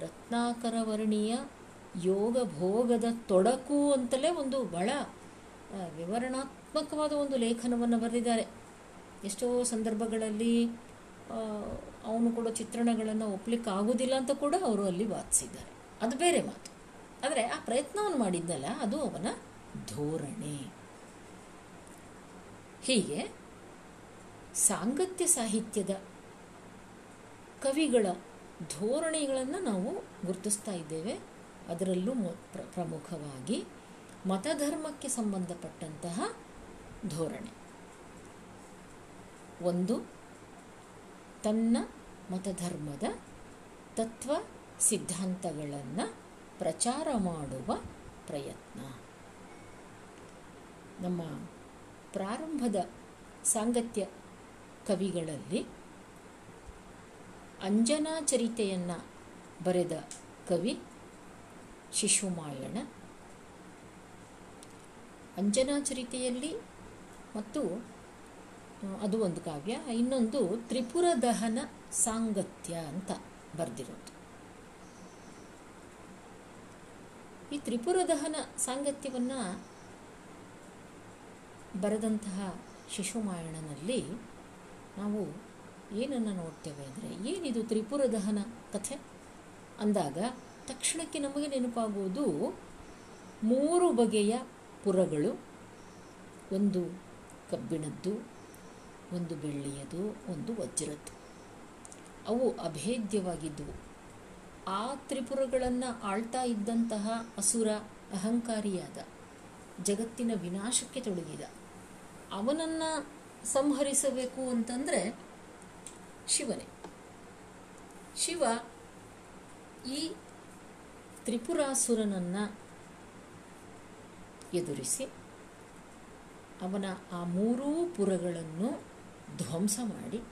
ರತ್ನಾಕರ ವರ್ಣೀಯ ಯೋಗ ಭೋಗದ ತೊಡಕು ಅಂತಲೇ ಒಂದು ಬಹಳ ವಿವರಣಾತ್ಮಕವಾದ ಒಂದು ಲೇಖನವನ್ನು ಬರೆದಿದ್ದಾರೆ. ಎಷ್ಟೋ ಸಂದರ್ಭಗಳಲ್ಲಿ ಅವನು ಕೂಡ ಚಿತ್ರಣಗಳನ್ನು ಒಪ್ಪಲಿಕ್ಕೆ ಆಗೋದಿಲ್ಲ ಅಂತ ಕೂಡ ಅವರು ಅಲ್ಲಿ ವಾದಿಸಿದ್ದಾರೆ. ಅದು ಬೇರೆ ಮಾತು. ಆದರೆ ಆ ಪ್ರಯತ್ನವನ್ನು ಮಾಡಿದ್ನಲ್ಲ ಅದು ಅವನ ಧೋರಣೆ. ಹೀಗೆ ಸಾಂಗತ್ಯ ಸಾಹಿತ್ಯದ ಕವಿಗಳ ಧೋರಣೆಗಳನ್ನು ನಾವು ಗುರುತಿಸ್ತಾ ಇದ್ದೇವೆ. ಅದರಲ್ಲೂ ಪ್ರಮುಖವಾಗಿ ಮತಧರ್ಮಕ್ಕೆ ಸಂಬಂಧಪಟ್ಟಂತಹ ಧೋರಣೆ. ಒಂದು, ತನ್ನ ಮತಧರ್ಮದ ತತ್ವ ಸಿದ್ಧಾಂತಗಳನ್ನು ಪ್ರಚಾರ ಮಾಡುವ ಪ್ರಯತ್ನ. ನಮ್ಮ ಪ್ರಾರಂಭದ ಸಾಂಗತ್ಯ ಕವಿಗಳಲ್ಲಿ ಅಂಜನಾ ಚರಿತೆಯನ್ನು ಬರೆದ ಕವಿ ಶಿಶುಮಾಯಣ. ಅಂಜನಾ ಚರಿತೆಯಲ್ಲಿ ಮತ್ತು ಅದು ಒಂದು ಕಾವ್ಯ, ಇನ್ನೊಂದು ತ್ರಿಪುರ ದಹನ ಸಾಂಗತ್ಯ ಅಂತ ಬರೆದಿರೋದು. ಈ ತ್ರಿಪುರ ದಹನ ಸಾಂಗತ್ಯವನ್ನು ಬರೆದಂತಹ ಶಿಶುಮಾಯಣನಲ್ಲಿ ನಾವು ಏನನ್ನು ನೋಡ್ತೇವೆ ಅಂದರೆ ಏನಿದು ತ್ರಿಪುರ ದಹನ ಕಥೆ? ಅಂದಾಗ ತಕ್ಷಣಕ್ಕೆ ನಮಗೆ ನೆನಪಾಗುವುದು ಮೂರು ಬಗೆಯ ಪುರಗಳು. ಒಂದು ಕಬ್ಬಿಣದ್ದು, ಒಂದು ಬೆಳ್ಳಿಯದು, ಒಂದು ವಜ್ರದ್ದು. ಅವು ಅಭೇದ್ಯವಾಗಿದ್ದವು ಆ ತ್ರಿಪುರಗಳನ್ನು ಆಳ್ತಾ ಇದ್ದಂತಹ ಅಸುರ ಅಹಂಕಾರಿಯಾದ ಜಗತ್ತಿನ ವಿನಾಶಕ್ಕೆ ತೊಡಗಿದ. ಅವನನ್ನು ಸಂಹರಿಸಬೇಕು ಅಂತಂದರೆ ಶಿವನೇ. ಶಿವ ಈ ತ್ರಿಪುರಾಸುರನನ್ನು ಎದುರಿಸಿ ಅವನ ಆ ಮೂರೂ ಪುರಗಳನ್ನು ಧ್ವಂಸ ಮಾಡಿ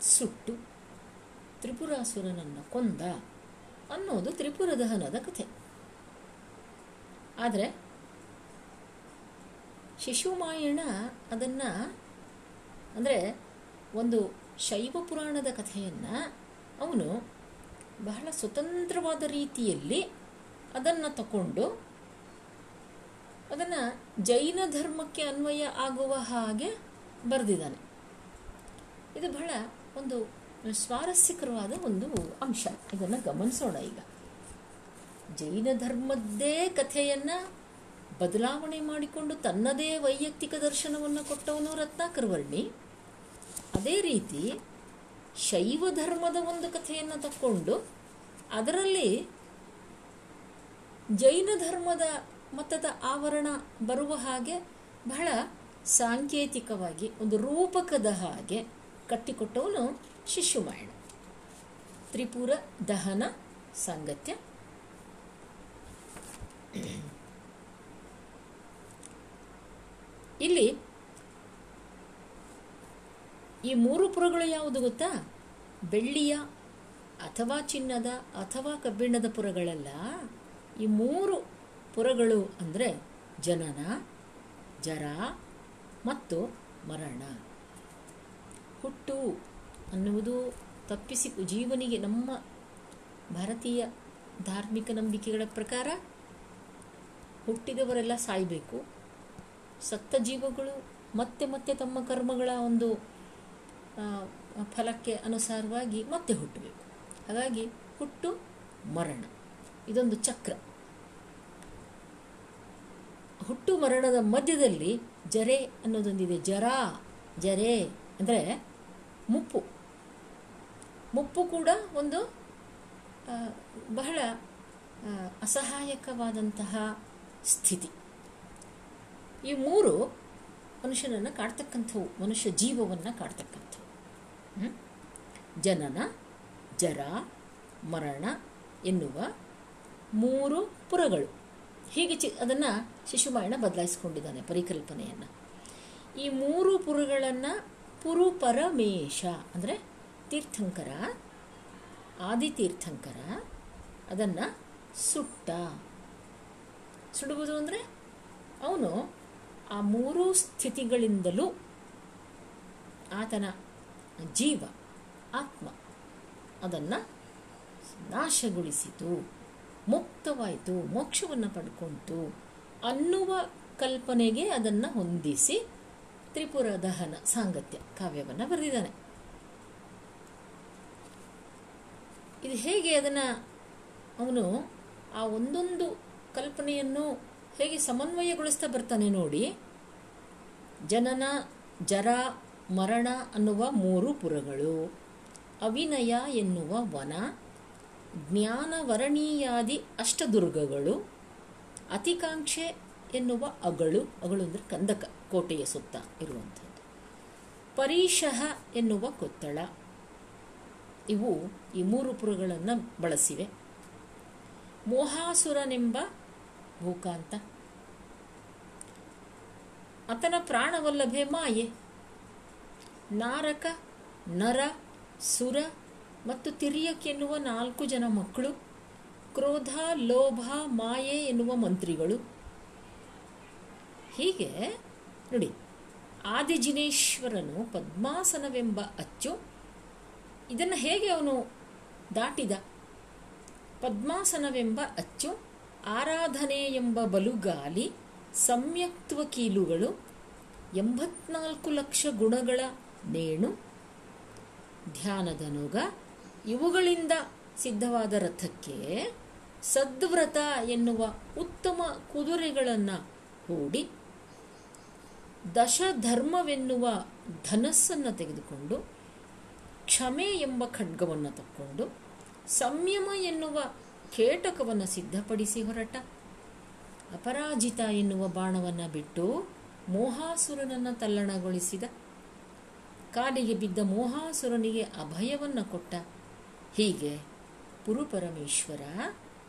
ಸುಟ್ಟು ತ್ರಿಪುರಾಸುರನನ್ನು ಕೊಂದ ಅನ್ನೋದು ತ್ರಿಪುರ ದಹನದ ಕಥೆ. ಆದರೆ ಶಿಶುಮಾಯಣ ಅದನ್ನು ಅಂದರೆ ಒಂದು ಶೈವ ಪುರಾಣದ ಕಥೆಯನ್ನು ಅವನು ಬಹಳ ಸ್ವತಂತ್ರವಾದ ರೀತಿಯಲ್ಲಿ ಅದನ್ನು ತಗೊಂಡು ಅದನ್ನು ಜೈನ ಧರ್ಮಕ್ಕೆ ಅನ್ವಯ ಆಗುವ ಹಾಗೆ ಬರೆದಿದ್ದಾನೆ. ಇದು ಬಹಳ ಒಂದು ಸ್ವಾರಸ್ಯಕರವಾದ ಒಂದು ಅಂಶ. ಇದನ್ನು ಗಮನಿಸೋಣ ಈಗ. ಜೈನ ಧರ್ಮದ್ದೇ ಕಥೆಯನ್ನು ಬದಲಾವಣೆ ಮಾಡಿಕೊಂಡು ತನ್ನದೇ ವೈಯಕ್ತಿಕ ದರ್ಶನವನ್ನು ಕೊಟ್ಟವನು ರತ್ನಾಕರವರ್ಣಿ ಅದೇ ರೀತಿ ಶೈವ ಧರ್ಮದ ಒಂದು ಕಥೆಯನ್ನು ತಕ್ಕೊಂಡು ಅದರಲ್ಲಿ ಜೈನ ಧರ್ಮದ ಮತದ ಆವರಣ ಬರುವ ಹಾಗೆ ಬಹಳ ಸಾಂಕೇತಿಕವಾಗಿ ಒಂದು ರೂಪಕದ ಹಾಗೆ ಕಟ್ಟಿಕೊಟ್ಟವನು ಶಿಶುಮಾಯಣ. ತ್ರಿಪುರ ದಹನ ಸಾಂಗತ್ಯ. ಇಲ್ಲಿ ಈ ಮೂರು ಪುರಗಳು ಯಾವುದು ಗೊತ್ತಾ? ಬೆಳ್ಳಿಯ ಅಥವಾ ಚಿನ್ನದ ಅಥವಾ ಕಬ್ಬಿಣದ ಪುರಗಳಲ್ಲ. ಈ ಮೂರು ಪುರಗಳು ಅಂದರೆ ಜನನ, ಜರ ಮತ್ತು ಮರಣ. ಹುಟ್ಟು ಅನ್ನುವುದು ತಪ್ಪಿಸಿ ಜೀವನಿಗೆ ನಮ್ಮ ಭಾರತೀಯ ಧಾರ್ಮಿಕ ನಂಬಿಕೆಗಳ ಪ್ರಕಾರ ಹುಟ್ಟಿದವರೆಲ್ಲ ಸಾಯಬೇಕು. ಸತ್ತ ಜೀವಗಳು ಮತ್ತೆ ಮತ್ತೆ ತಮ್ಮ ಕರ್ಮಗಳ ಒಂದು ಫಲಕ್ಕೆ ಅನುಸಾರವಾಗಿ ಮತ್ತೆ ಹುಟ್ಟಬೇಕು. ಹಾಗಾಗಿ ಹುಟ್ಟು ಮರಣ. ಇದೊಂದು ಚಕ್ರ. ಹುಟ್ಟು ಮರಣದ ಮಧ್ಯದಲ್ಲಿ ಜರೆ ಅನ್ನೋದೊಂದಿದೆ. ಜರ, ಜರೆ ಅಂದರೆ ಮುಪ್ಪು. ಮುಪ್ಪು ಕೂಡ ಒಂದು ಬಹಳ ಅಸಹಾಯಕವಾದಂತಹ ಸ್ಥಿತಿ. ಈ ಮೂರು ಮನುಷ್ಯನನ್ನು ಕಾಡ್ತಕ್ಕಂಥವು ಮನುಷ್ಯ ಜೀವವನ್ನು ಕಾಡ್ತಕ್ಕಂಥವು ಜನನ, ಜರ, ಮರಣ ಎನ್ನುವ ಮೂರು ಪುರಗಳು. ಹೀಗೆ ಚಿ, ಅದನ್ನು ಶಿಶುಮಾಯಣ ಬದಲಾಯಿಸ್ಕೊಂಡಿದ್ದಾನೆ ಪರಿಕಲ್ಪನೆಯನ್ನು. ಈ ಮೂರು ಪುರಗಳನ್ನು ಪುರುಪರಮೇಶ ಅಂದರೆ ತೀರ್ಥಂಕರ, ಆದಿತೀರ್ಥಂಕರ, ಅದನ್ನು ಸುಟ್ಟ. ಸುಡುವುದು ಅಂದರೆ ಅವನು ಆ ಮೂರೂ ಸ್ಥಿತಿಗಳಿಂದಲೂ ಆತನ ಜೀವ, ಆತ್ಮ ಅದನ್ನು ನಾಶಗೊಳಿಸಿತು, ಮುಕ್ತವಾಯಿತು, ಮೋಕ್ಷವನ್ನು ಪಡ್ಕೊಂತು ಅನ್ನುವ ಕಲ್ಪನೆಗೆ ಅದನ್ನು ಹೊಂದಿಸಿ ತ್ರಿಪುರ ದಹನ ಸಾಂಗತ್ಯ ಕಾವ್ಯವನ್ನು ಬರೆದಿದ್ದಾನೆ. ಇದು ಹೇಗೆ ಅದನ್ನು ಅವನು ಆ ಒಂದೊಂದು ಕಲ್ಪನೆಯನ್ನು ಹೇಗೆ ಸಮನ್ವಯಗೊಳಿಸ್ತಾ ಬರ್ತಾನೆ ನೋಡಿ. ಜನನ, ಜರ, ಮರಣ ಅನ್ನುವ ಮೂರು ಪುರಗಳು. ಅವಿನಯ ಎನ್ನುವ ವನ. ಜ್ಞಾನವರಣೀಯಾದಿ ಅಷ್ಟದುರ್ಗಗಳು. ಅತಿಕಾಂಕ್ಷೆ ಎನ್ನುವ ಅಗಳು. ಅಗಳು ಅಂದರೆ ಕಂದಕ, ಕೋಟೆಯ ಸುತ್ತ ಇರುವಂಥದ್ದು. ಪರೀಶಃ ಎನ್ನುವ ಕೊತ್ತಳ. ಇವು ಈ ಮೂರು ಪುರಗಳನ್ನು ಬಳಸಿವೆ. ಮೋಹಾಸುರನೆಂಬ ಭೂಕಾಂತ ಆತನ ಪ್ರಾಣವಲ್ಲಭೆ ಮಾಯೆ. ನಾರಕ, ನರ, ಸುರ ಮತ್ತು ತಿರ್ಯಕ್ ಎನ್ನುವ ನಾಲ್ಕು ಜನ ಮಕ್ಕಳು, ಕ್ರೋಧ, ಲೋಭ, ಮಾಯೆ ಎನ್ನುವ ಮಂತ್ರಿಗಳು. ಹೀಗೆ, ನೋಡಿ, ಆದಿಜಿನೇಶ್ವರನು ಪದ್ಮಾಸನವೆಂಬ ಅಚ್ಚು, ಇದನ್ನು ಹೇಗೆ ಅವನು ದಾಟಿದ? ಪದ್ಮಾಸನವೆಂಬ ಅಚ್ಚು ಆರಾಧನೆ ಎಂಬ ಬಲುಗಾಲಿ, ಸಮ್ಯಕ್ತ್ವ ಕೀಲುಗಳು, ಎಂಬತ್ನಾಲ್ಕು ಲಕ್ಷ ಗುಣಗಳ ನೇಣು, ಧ್ಯಾನದ ನೊಗ, ಇವುಗಳಿಂದ ಸಿದ್ಧವಾದ ರಥಕ್ಕೆ ಸದ್ವ್ರತ ಎನ್ನುವ ಉತ್ತಮ ಕುದುರೆಗಳನ್ನು ಹೂಡಿ ದಶಧರ್ಮವೆನ್ನುವ ಧನಸ್ಸನ್ನು ತೆಗೆದುಕೊಂಡು, ಕ್ಷಮೆ ಎಂಬ ಖಡ್ಗವನ್ನು ತಕ್ಕೊಂಡು, ಸಂಯಮ ಎನ್ನುವ ಕೇಟಕವನ್ನು ಸಿದ್ಧಪಡಿಸಿ ಹೊರಟ. ಅಪರಾಜಿತ ಎನ್ನುವ ಬಾಣವನ್ನು ಬಿಟ್ಟು ಮೋಹಾಸುರನನ್ನು ತಲ್ಲಣಗೊಳಿಸಿದ. ಕಾಡಿಗೆ ಬಿದ್ದ ಮೋಹಾಸುರನಿಗೆ ಅಭಯವನ್ನು ಕೊಟ್ಟ. ಹೀಗೆ ಪುರುಪರಮೇಶ್ವರ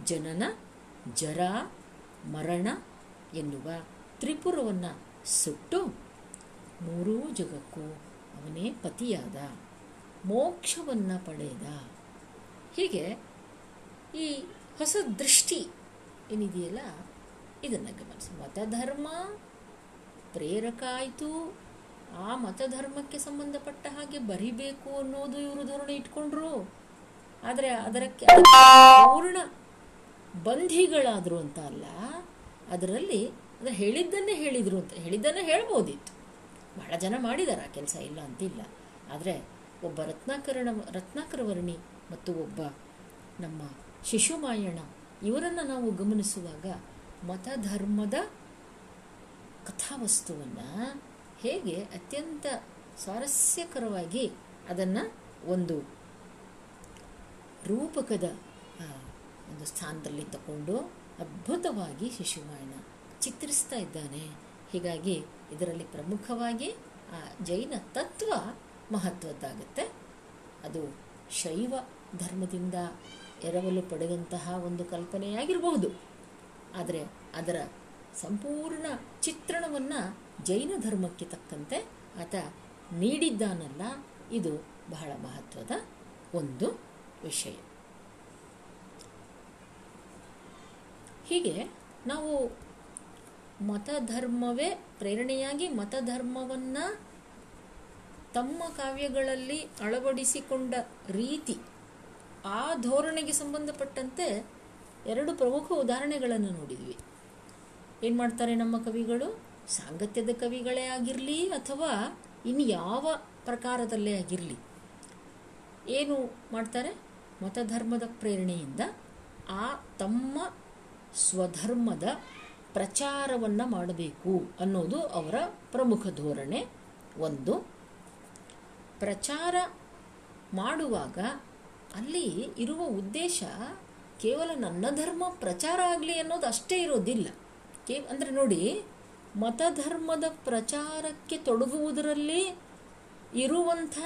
ಜನನ, ಜರ, ಮರಣ ಎನ್ನುವ ತ್ರಿಪುರವನ್ನು ಸುಟ್ಟು ಮೂರೂ ಜಗಕ್ಕೂ ಅವನೇ ಪತಿಯಾದ, ಮೋಕ್ಷವನ್ನು ಪಡೆದ. ಹೀಗೆ ಈ ಹೊಸ ದೃಷ್ಟಿ ಏನಿದೆಯಲ್ಲ, ಇದನ್ನು ಗಮನಿಸಿ. ಮತಧರ್ಮ ಪ್ರೇರಕ ಆಯಿತು. ಆ ಮತಧರ್ಮಕ್ಕೆ ಸಂಬಂಧಪಟ್ಟ ಹಾಗೆ ಬರಿಬೇಕು ಅನ್ನೋದು ಇವರು ಧೋರಣೆ ಇಟ್ಕೊಂಡ್ರು. ಆದರೆ ಅದರಕ್ಕೆ ಪೂರ್ಣ ಬಂಧಿಗಳಾದರು ಅಂತ ಅಲ್ಲ, ಅದರಲ್ಲಿ ಅದು ಹೇಳಿದ್ದನ್ನೇ ಹೇಳಿದರು ಅಂತ, ಹೇಳಿದ್ದನ್ನೇ ಹೇಳ್ಬೋದಿತ್ತು. ಬಹಳ ಜನ ಮಾಡಿದ್ದಾರೆ ಆ ಕೆಲಸ ಇಲ್ಲ ಅಂತಿಲ್ಲ. ಆದರೆ ಒಬ್ಬ ರತ್ನಾಕರಣ ರತ್ನಾಕರ ವರ್ಣಿ ಮತ್ತು ಒಬ್ಬ ನಮ್ಮ ಶಿಶುಮಾಯಣ. ಇವರನ್ನು ನಾವು ಗಮನಿಸುವಾಗ ಮತಧರ್ಮದ ಕಥಾವಸ್ತುವನ್ನು ಹೇಗೆ ಅತ್ಯಂತ ಸ್ವಾರಸ್ಯಕರವಾಗಿ ಅದನ್ನು ಒಂದು ರೂಪಕದ ಒಂದು ಸ್ಥಾನದಲ್ಲಿ ತಗೊಂಡು ಅದ್ಭುತವಾಗಿ ಶಿಶುಮಾಯಣ ಚಿತ್ರಿಸ್ತಾ ಇದ್ದಾನೆ. ಹೀಗಾಗಿ ಇದರಲ್ಲಿ ಪ್ರಮುಖವಾಗಿ ಆ ಜೈನ ತತ್ವ ಮಹತ್ವದ್ದಾಗುತ್ತೆ. ಅದು ಶೈವ ಧರ್ಮದಿಂದ ಎರವಲು ಪಡೆದಂತಹ ಒಂದು ಕಲ್ಪನೆಯಾಗಿರಬಹುದು. ಆದರೆ ಅದರ ಸಂಪೂರ್ಣ ಚಿತ್ರಣವನ್ನು ಜೈನ ಧರ್ಮಕ್ಕೆ ತಕ್ಕಂತೆ ಆತ ನೀಡಿದ್ದಾನಲ್ಲ, ಇದು ಬಹಳ ಮಹತ್ವದ ಒಂದು ವಿಷಯ. ಹೀಗೆ ನಾವು ಮತಧರ್ಮವೇ ಪ್ರೇರಣೆಯಾಗಿ ಮತಧರ್ಮವನ್ನು ತಮ್ಮ ಕಾವ್ಯಗಳಲ್ಲಿ ಅಳವಡಿಸಿಕೊಂಡ ರೀತಿ ಆ ಧೋರಣೆಗೆ ಸಂಬಂಧಪಟ್ಟಂತೆ ಎರಡು ಪ್ರಮುಖ ಉದಾಹರಣೆಗಳನ್ನು ನೋಡಿದ್ವಿ. ಏನು ಮಾಡ್ತಾರೆ ನಮ್ಮ ಕವಿಗಳು? ಸಾಂಗತ್ಯದ ಕವಿಗಳೇ ಆಗಿರಲಿ ಅಥವಾ ಇನ್ನು ಯಾವ ಪ್ರಕಾರದಲ್ಲೇ ಆಗಿರಲಿ. ಏನು ಮಾಡ್ತಾರೆ? ಮತಧರ್ಮದ ಪ್ರೇರಣೆಯಿಂದ ಆ ತಮ್ಮ ಸ್ವಧರ್ಮದ ಪ್ರಚಾರವನ್ನು ಮಾಡಬೇಕು ಅನ್ನೋದು ಅವರ ಪ್ರಮುಖ ಧೋರಣೆ. ಒಂದು, ಪ್ರಚಾರ ಮಾಡುವಾಗ ಅಲ್ಲಿ ಇರುವ ಉದ್ದೇಶ ಕೇವಲ ನನ್ನ ಧರ್ಮ ಪ್ರಚಾರ ಆಗಲಿ ಅನ್ನೋದು ಅಷ್ಟೇ ಇರೋದಿಲ್ಲ. ಕೇ, ಅಂದರೆ ನೋಡಿ, ಮತಧರ್ಮದ ಪ್ರಚಾರಕ್ಕೆ ತೊಡಗುವುದರಲ್ಲಿ ಇರುವಂಥ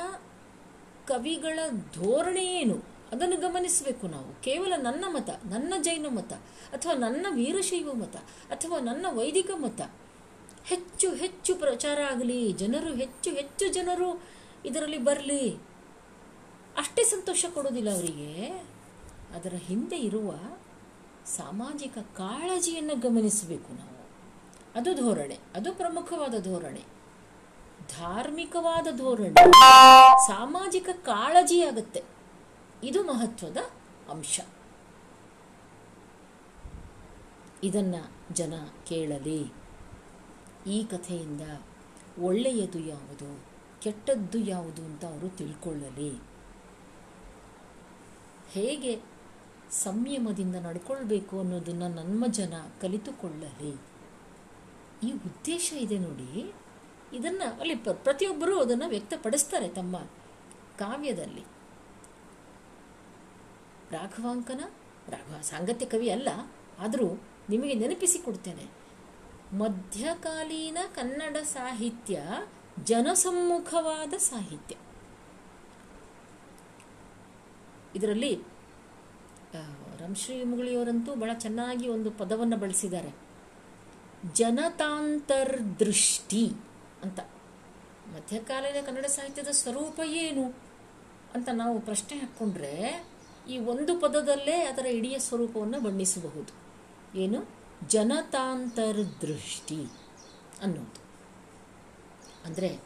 ಕವಿಗಳ ಧೋರಣೆ ಏನು? ಅದನ್ನು ಗಮನಿಸಬೇಕು ನಾವು. ಕೇವಲ ನನ್ನ ಮತ, ನನ್ನ ಜೈನ ಮತ, ಅಥವಾ ನನ್ನ ವೀರಶೈವ ಮತ, ಅಥವಾ ನನ್ನ ವೈದಿಕ ಮತ. ಹೆಚ್ಚು ಹೆಚ್ಚು ಪ್ರಚಾರ ಆಗಲಿ, ಜನರು ಹೆಚ್ಚು ಹೆಚ್ಚು ಜನರು ಇದರಲ್ಲಿ ಬರಲಿ. ಅಷ್ಟೇ ಸಂತೋಷ ಕೊಡೋದಿಲ್ಲ ಅವರಿಗೆ. ಅದರ ಹಿಂದೆ ಇರುವ ಸಾಮಾಜಿಕ ಕಾಳಜಿಯನ್ನು ಗಮನಿಸಬೇಕು ನಾವು. ಅದು ಧೋರಣೆ, ಅದು ಪ್ರಮುಖವಾದ ಧೋರಣೆ. ಧಾರ್ಮಿಕವಾದ ಧೋರಣೆ ಸಾಮಾಜಿಕ ಕಾಳಜಿ ಆಗುತ್ತೆ ಇದು ಮಹತ್ವದ ಅಂಶ. ಇದನ್ನ ಜನ ಕೇಳಲಿ. ಈ ಕಥೆಯಿಂದ ಒಳ್ಳೆಯದು ಯಾವುದು, ಕೆಟ್ಟದ್ದು ಯಾವುದು ಅಂತ ಅವರು ತಿಳ್ಕೊಳ್ಳಲಿ. ಹೇಗೆ ಸಂಯಮದಿಂದ ನಡ್ಕೊಳ್ಬೇಕು ಅನ್ನೋದನ್ನು ನಮ್ಮ ಜನ ಕಲಿತುಕೊಳ್ಳಲಿ. ಈ ಉದ್ದೇಶ ಇದೆ ನೋಡಿ. ಇದನ್ನು ಅಲ್ಲಿ ಪ್ರ ಪ್ರತಿಯೊಬ್ಬರೂ ಅದನ್ನು ವ್ಯಕ್ತಪಡಿಸ್ತಾರೆ ತಮ್ಮ ಕಾವ್ಯದಲ್ಲಿ. ರಾಘವಾಂಕನ, ರಾಘವ ಸಾಂಗತ್ಯ ಕವಿ ಅಲ್ಲ, ಆದರೂ ನಿಮಗೆ ನೆನಪಿಸಿಕೊಡ್ತೇನೆ ಮಧ್ಯಕಾಲೀನ ಕನ್ನಡ ಸಾಹಿತ್ಯ ಜನಸಮ್ಮುಖವಾದ ಸಾಹಿತ್ಯ. ಇದರಲ್ಲಿ ರಂಶ್ರೀ ಮುಗಳಿಯವರಂತೂ ಬಹಳ ಚೆನ್ನಾಗಿ ಒಂದು ಪದವನ್ನು ಬಳಸಿದ್ದಾರೆ. ಜನತಾಂತರ್ದೃಷ್ಟಿ ಅಂತ. ಮಧ್ಯಕಾಲೀನ ಕನ್ನಡ ಸಾಹಿತ್ಯದ ಸ್ವರೂಪ ಏನು ಅಂತ ನಾವು ಪ್ರಶ್ನೆ ಹಾಕ್ಕೊಂಡ್ರೆ ಈ ಒಂದು ಪದದಲ್ಲೇ ಅದರ ಇಡೀ ಸ್ವರೂಪವನ್ನು ಬಣ್ಣಿಸಬಹುದು. ಏನು? ಜನತಾಂತರ್ದೃಷ್ಟಿ ಅನ್ನೋದು. ಅಂದರೆ,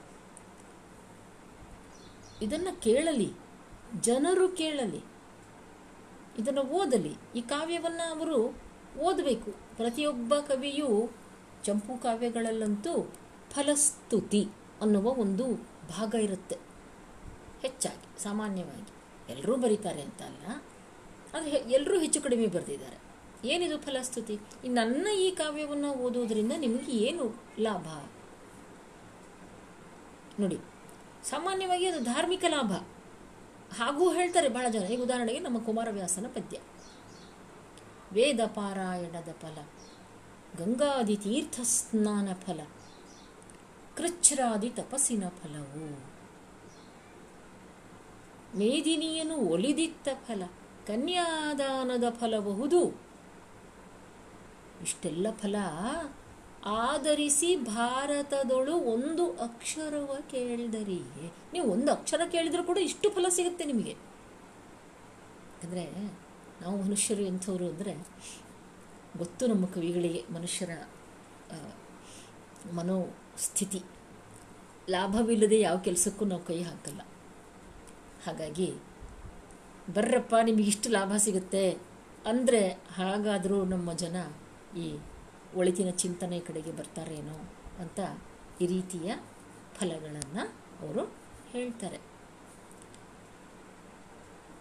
ಇದನ್ನು ಕೇಳಲಿ. ಜನರು ಕೇಳಲಿ, ಇದನ್ನು ಓದಲಿ. ಈ ಕಾವ್ಯವನ್ನು ಅವರು ಓದಬೇಕು. ಪ್ರತಿಯೊಬ್ಬ ಕವಿಯೂ ಚಂಪು ಕಾವ್ಯಗಳಲ್ಲಂತೂ ಫಲಸ್ತುತಿ ಅನ್ನುವ ಒಂದು ಭಾಗ ಇರುತ್ತೆ. ಹೆಚ್ಚಾಗಿ, ಸಾಮಾನ್ಯವಾಗಿ. ಎಲ್ಲರೂ ಬರೀತಾರೆ ಅಂತ ಅಲ್ಲ. ಆದರೆ ಎಲ್ಲರೂ ಹೆಚ್ಚು ಕಡಿಮೆ ಬರೆದಿದ್ದಾರೆ. ಏನಿದು ಫಲಸ್ತುತಿ? ನನ್ನ ಈ ಕಾವ್ಯವನ್ನು ಓದುವುದರಿಂದ ನಿಮಗೆ ಏನು ಲಾಭ? ನೋಡಿ, ಸಾಮಾನ್ಯವಾಗಿ ಅದು ಧಾರ್ಮಿಕ ಲಾಭ. ಹಾಗೂ ಹೇಳ್ತಾರೆ ಬಹಳ ಜನ. ಈಗ ಉದಾಹರಣೆಗೆ ನಮ್ಮ ಕುಮಾರವ್ಯಾಸನ ಪದ್ಯ. ವೇದ ಪಾರಾಯಣದ ಫಲ, ಗಂಗಾದಿ ತೀರ್ಥ ಸ್ನಾನ ಫಲ, ಕೃಚ್ಛ್ರಾದಿ ತಪಸ್ಸಿನ ಫಲವು. ಮೇದಿನಿಯನು ಒಲಿದಿತ್ತ ಫಲ, ಕನ್ಯಾದಾನದ ಫಲಬಹುದು. ಇಷ್ಟೆಲ್ಲ ಫಲ ಆಧರಿಸಿ ಭಾರತದೊಳು ಒಂದು ಅಕ್ಷರವ ಕೇಳಿದರಿ ನೀವು ಒಂದು ಅಕ್ಷರ ಕೇಳಿದರೂ ಕೂಡ ಇಷ್ಟು ಫಲ ಸಿಗುತ್ತೆ ನಿಮಗೆ. ಯಾಕಂದ್ರೆ ನಾವು ಮನುಷ್ಯರು ಎಂಥವ್ರು ಅಂದರೆ ಗೊತ್ತು ನಮ್ಮ ಕವಿಗಳಿಗೆ ಮನುಷ್ಯರ ಮನೋಸ್ಥಿತಿ. ಲಾಭವಿಲ್ಲದೆ ಯಾವ ಕೆಲಸಕ್ಕೂ ನಾವು ಕೈ ಹಾಕಲ್ಲ. ಹಾಗಾಗಿ ಬರ್ರಪ್ಪ ನಿಮಗಿಷ್ಟು ಲಾಭ ಸಿಗುತ್ತೆ. ಅಂದರೆ ಹಾಗಾದರೂ ನಮ್ಮ ಜನ ಈ ಒಳಿತಿನ ಚಿಂತನೆ ಕಡೆಗೆ ಬರ್ತಾರೇನೋ ಅಂತ ಈ ರೀತಿಯ ಫಲಗಳನ್ನು ಅವರು ಹೇಳ್ತಾರೆ.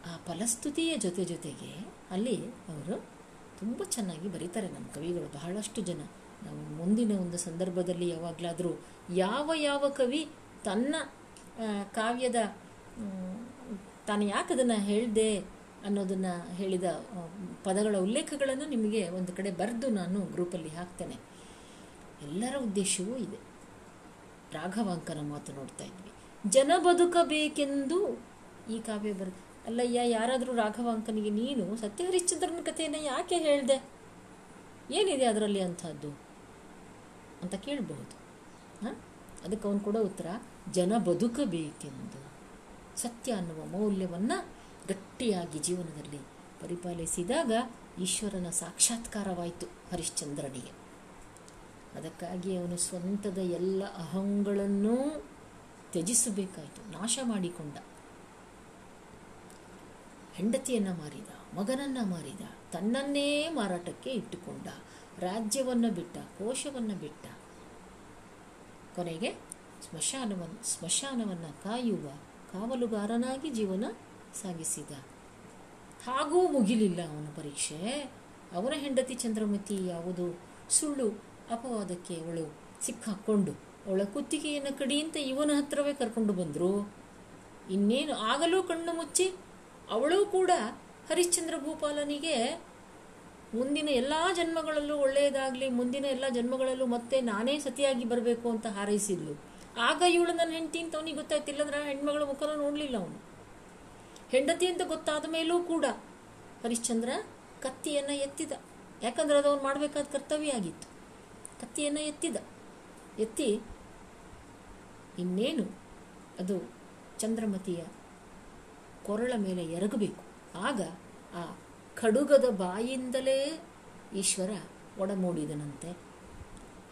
ಆ ಫಲಸ್ತುತಿಯ ಜೊತೆ ಜೊತೆಗೆ ಅಲ್ಲಿ ಅವರು ತುಂಬ ಚೆನ್ನಾಗಿ ಬರೀತಾರೆ. ನಮ್ಮ ಕವಿಗಳು ಬಹಳಷ್ಟು ಜನ. ನಾವು ಮುಂದಿನ ಒಂದು ಸಂದರ್ಭದಲ್ಲಿ ಯಾವಾಗಲಾದರೂ ಯಾವ ಯಾವ ಕವಿ ತನ್ನ ಕಾವ್ಯದ ತಾನು ಯಾಕೆ ಅದನ್ನು ಹೇಳಿದೆ ಅನ್ನೋದನ್ನು ಹೇಳಿದ ಪದಗಳ ಉಲ್ಲೇಖಗಳನ್ನು ನಿಮಗೆ ಒಂದು ಕಡೆ ಬರೆದು ನಾನು ಗ್ರೂಪಲ್ಲಿ ಹಾಕ್ತೇನೆ. ಎಲ್ಲರ ಉದ್ದೇಶವೂ ಇದೆ. ರಾಘವಾಂಕನ ಮಾತು ನೋಡ್ತಾ ಇದ್ವಿ. ಜನ ಬದುಕಬೇಕೆಂದು ಈ ಕಾವ್ಯ ಬರ್, ಅಲ್ಲಯ್ಯ, ಯಾರಾದರೂ ರಾಘವಾಂಕನಿಗೆ ನೀನು ಸತ್ಯಹರಿಶ್ಚಂದ್ರನ ಕಥೆಯನ್ನು ಯಾಕೆ ಹೇಳಿದೆ? ಏನಿದೆ ಅದರಲ್ಲಿ ಅಂಥದ್ದು ಅಂತ ಕೇಳಬಹುದು. ಹಾಂ? ಅದಕ್ಕೆ ಅವನು ಕೂಡ ಉತ್ತರ, ಜನ ಬದುಕಬೇಕೆಂದು. ಸತ್ಯ ಅನ್ನುವ ಮೌಲ್ಯವನ್ನು ಗಟ್ಟಿಯಾಗಿ ಜೀವನದಲ್ಲಿ ಪರಿಪಾಲಿಸಿದಾಗ ಈಶ್ವರನ ಸಾಕ್ಷಾತ್ಕಾರವಾಯಿತು ಹರಿಶ್ಚಂದ್ರನಿಗೆ. ಅದಕ್ಕಾಗಿ ಅವನು ಸ್ವಂತದ ಎಲ್ಲ ಅಹಂಗಳನ್ನೂ ತ್ಯಜಿಸಬೇಕಾಯಿತು, ನಾಶ ಮಾಡಿಕೊಂಡ. ಹೆಂಡತಿಯನ್ನ ಮಾರಿದ, ಮಗನನ್ನ ಮಾರಿದ, ತನ್ನನ್ನೇ ಮಾರಾಟಕ್ಕೆ ಇಟ್ಟುಕೊಂಡ, ರಾಜ್ಯವನ್ನು ಬಿಟ್ಟ, ಕೋಶವನ್ನು ಬಿಟ್ಟ. ಕೊನೆಗೆ ಸ್ಮಶಾನವನ್ನು ಸ್ಮಶಾನವನ್ನು ಕಾಯುವ ಕಾವಲುಗಾರನಾಗಿ ಜೀವನ ಸಾಗಿಸಿದ. ಹಾಗೂ ಮುಗಿಲಿಲ್ಲ ಅವನ ಪರೀಕ್ಷೆ. ಅವನ ಹೆಂಡತಿ ಚಂದ್ರಮತಿ ಯಾವುದು? ಸುಳ್ಳು, ಅಪವಾದಕ್ಕೆ ಅವಳು ಸಿಕ್ಕಾಕ್ಕೊಂಡು ಅವಳ ಕುತ್ತಿಗೆಯನ್ನು ಕಡಿ ಅಂತ ಇವನ ಹತ್ರವೇ ಕರ್ಕೊಂಡು ಬಂದರು. ಇನ್ನೇನು ಆಗಲೂ ಕಣ್ಣು ಮುಚ್ಚಿ ಅವಳು ಕೂಡ ಹರಿಶ್ಚಂದ್ರ ಭೂಪಾಲನಿಗೆ ಮುಂದಿನ ಎಲ್ಲ ಜನ್ಮಗಳಲ್ಲೂ ಒಳ್ಳೆಯದಾಗಲಿ, ಮುಂದಿನ ಎಲ್ಲ ಜನ್ಮಗಳಲ್ಲೂ ಮತ್ತೆ ನಾನೇ ಸತಿಯಾಗಿ ಬರಬೇಕು ಅಂತ ಹಾರೈಸಿದ್ಲು. ಆಗ ಇವಳು ನನ್ನ ಹೆಂಡತಿ ಅಂತ ಅವನಿಗೆ ಗೊತ್ತಾಯ್ತಿಲ್ಲಂದ್ರೆ ಹೆಣ್ಮಗಳ ಮುಖನ ನೋಡಲಿಲ್ಲ ಅವನು. ಹೆಂಡತಿ ಅಂತ ಗೊತ್ತಾದ ಮೇಲೂ ಕೂಡ ಹರಿಶ್ಚಂದ್ರ ಕತ್ತಿಯನ್ನು ಎತ್ತಿದ. ಯಾಕಂದ್ರೆ ಅದು ಅವನು ಮಾಡಬೇಕಾದ ಕರ್ತವ್ಯ ಆಗಿತ್ತು. ಕತ್ತಿಯನ್ನು ಎತ್ತಿದ. ಎತ್ತಿ ಇನ್ನೇನು? ಅದು ಚಂದ್ರಮತಿಯ ಕೊರಳ ಮೇಲೆ ಎರಗಬೇಕು. ಆಗ ಆ ಖಡುಗದ ಬಾಯಿಂದಲೇ ಈಶ್ವರ ಒಡಮೂಡಿದನಂತೆ.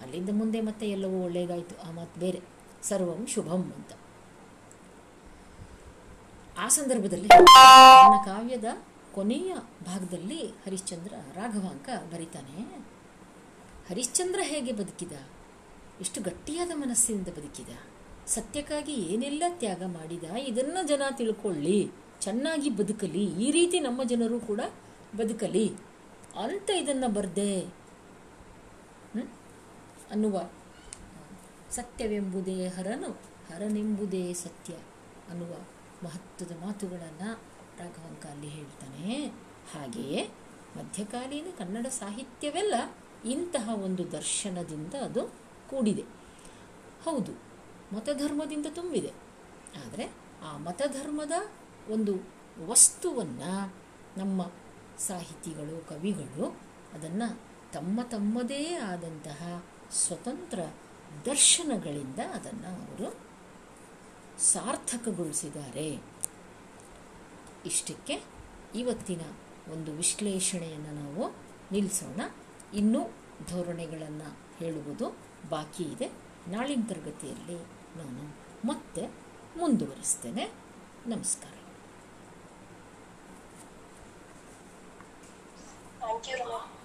ಅಲ್ಲಿಂದ ಮುಂದೆ ಮತ್ತೆ ಎಲ್ಲವೂ ಒಳ್ಳೆಯದಾಯಿತು ಆ ಮಾತು ಬೇರೆ. ಸರ್ವಂ ಶುಭಂ ಅಂತ. ಆ ಸಂದರ್ಭದಲ್ಲಿ ನನ್ನ ಕಾವ್ಯದ ಕೊನೆಯ ಭಾಗದಲ್ಲಿ ಹರಿಶ್ಚಂದ್ರ ರಾಘವಾಂಕ ಬರೀತಾನೆ. ಹರಿಶ್ಚಂದ್ರ ಹೇಗೆ ಬದುಕಿದ? ಎಷ್ಟು ಗಟ್ಟಿಯಾದ ಮನಸ್ಸಿನಿಂದ ಬದುಕಿದ? ಸತ್ಯಕ್ಕಾಗಿ ಏನೆಲ್ಲ ತ್ಯಾಗ ಮಾಡಿದ? ಇದನ್ನು ಜನ ತಿಳ್ಕೊಳ್ಳಿ. ಚೆನ್ನಾಗಿ ಬದುಕಲಿ. ಈ ರೀತಿ ನಮ್ಮ ಜನರು ಕೂಡ ಬದುಕಲಿ. ಅಂತ ಇದನ್ನು ಬರ್ದೆ? ಅನ್ನುವ ಸತ್ಯವೆಂಬುದೇ ಹರನು, ಹರನೆಂಬುದೇ ಸತ್ಯ ಅನ್ನುವ ಮಹತ್ವದ ಮಾತುಗಳನ್ನು ರಾಘವಂಕ ಅಲ್ಲಿ ಹೇಳ್ತಾನೆ. ಹಾಗೆಯೇ ಮಧ್ಯಕಾಲೀನ ಕನ್ನಡ ಸಾಹಿತ್ಯವೆಲ್ಲ ಇಂತಹ ಒಂದು ದರ್ಶನದಿಂದ ಅದು ಕೂಡಿದೆ. ಹೌದು, ಮತಧರ್ಮದಿಂದ ತುಂಬಿದೆ. ಆದರೆ ಆ ಮತಧರ್ಮದ ಒಂದು ವಸ್ತುವನ್ನು ನಮ್ಮ ಸಾಹಿತಿಗಳು, ಕವಿಗಳು ಅದನ್ನು ತಮ್ಮ ತಮ್ಮದೇ ಆದಂತಹ ಸ್ವತಂತ್ರ ದರ್ಶನಗಳಿಂದ ಅದನ್ನು ಅವರು ಸಾರ್ಥಕಗೊಳಿಸಿದ್ದಾರೆ. ಇಷ್ಟಕ್ಕೆ ಇವತ್ತಿನ ಒಂದು ವಿಶ್ಲೇಷಣೆಯನ್ನು ನಾವು ನಿಲ್ಲಿಸೋಣ ಇನ್ನೂ ಧೋರಣೆಗಳನ್ನು ಹೇಳುವುದು ಬಾಕಿ ಇದೆ. ನಾಳಿನ ತರಗತಿಯಲ್ಲಿ ನಾನು ಮತ್ತೆ ಮುಂದುವರಿಸ್ತೇನೆ. ನಮಸ್ಕಾರ. You, Rama.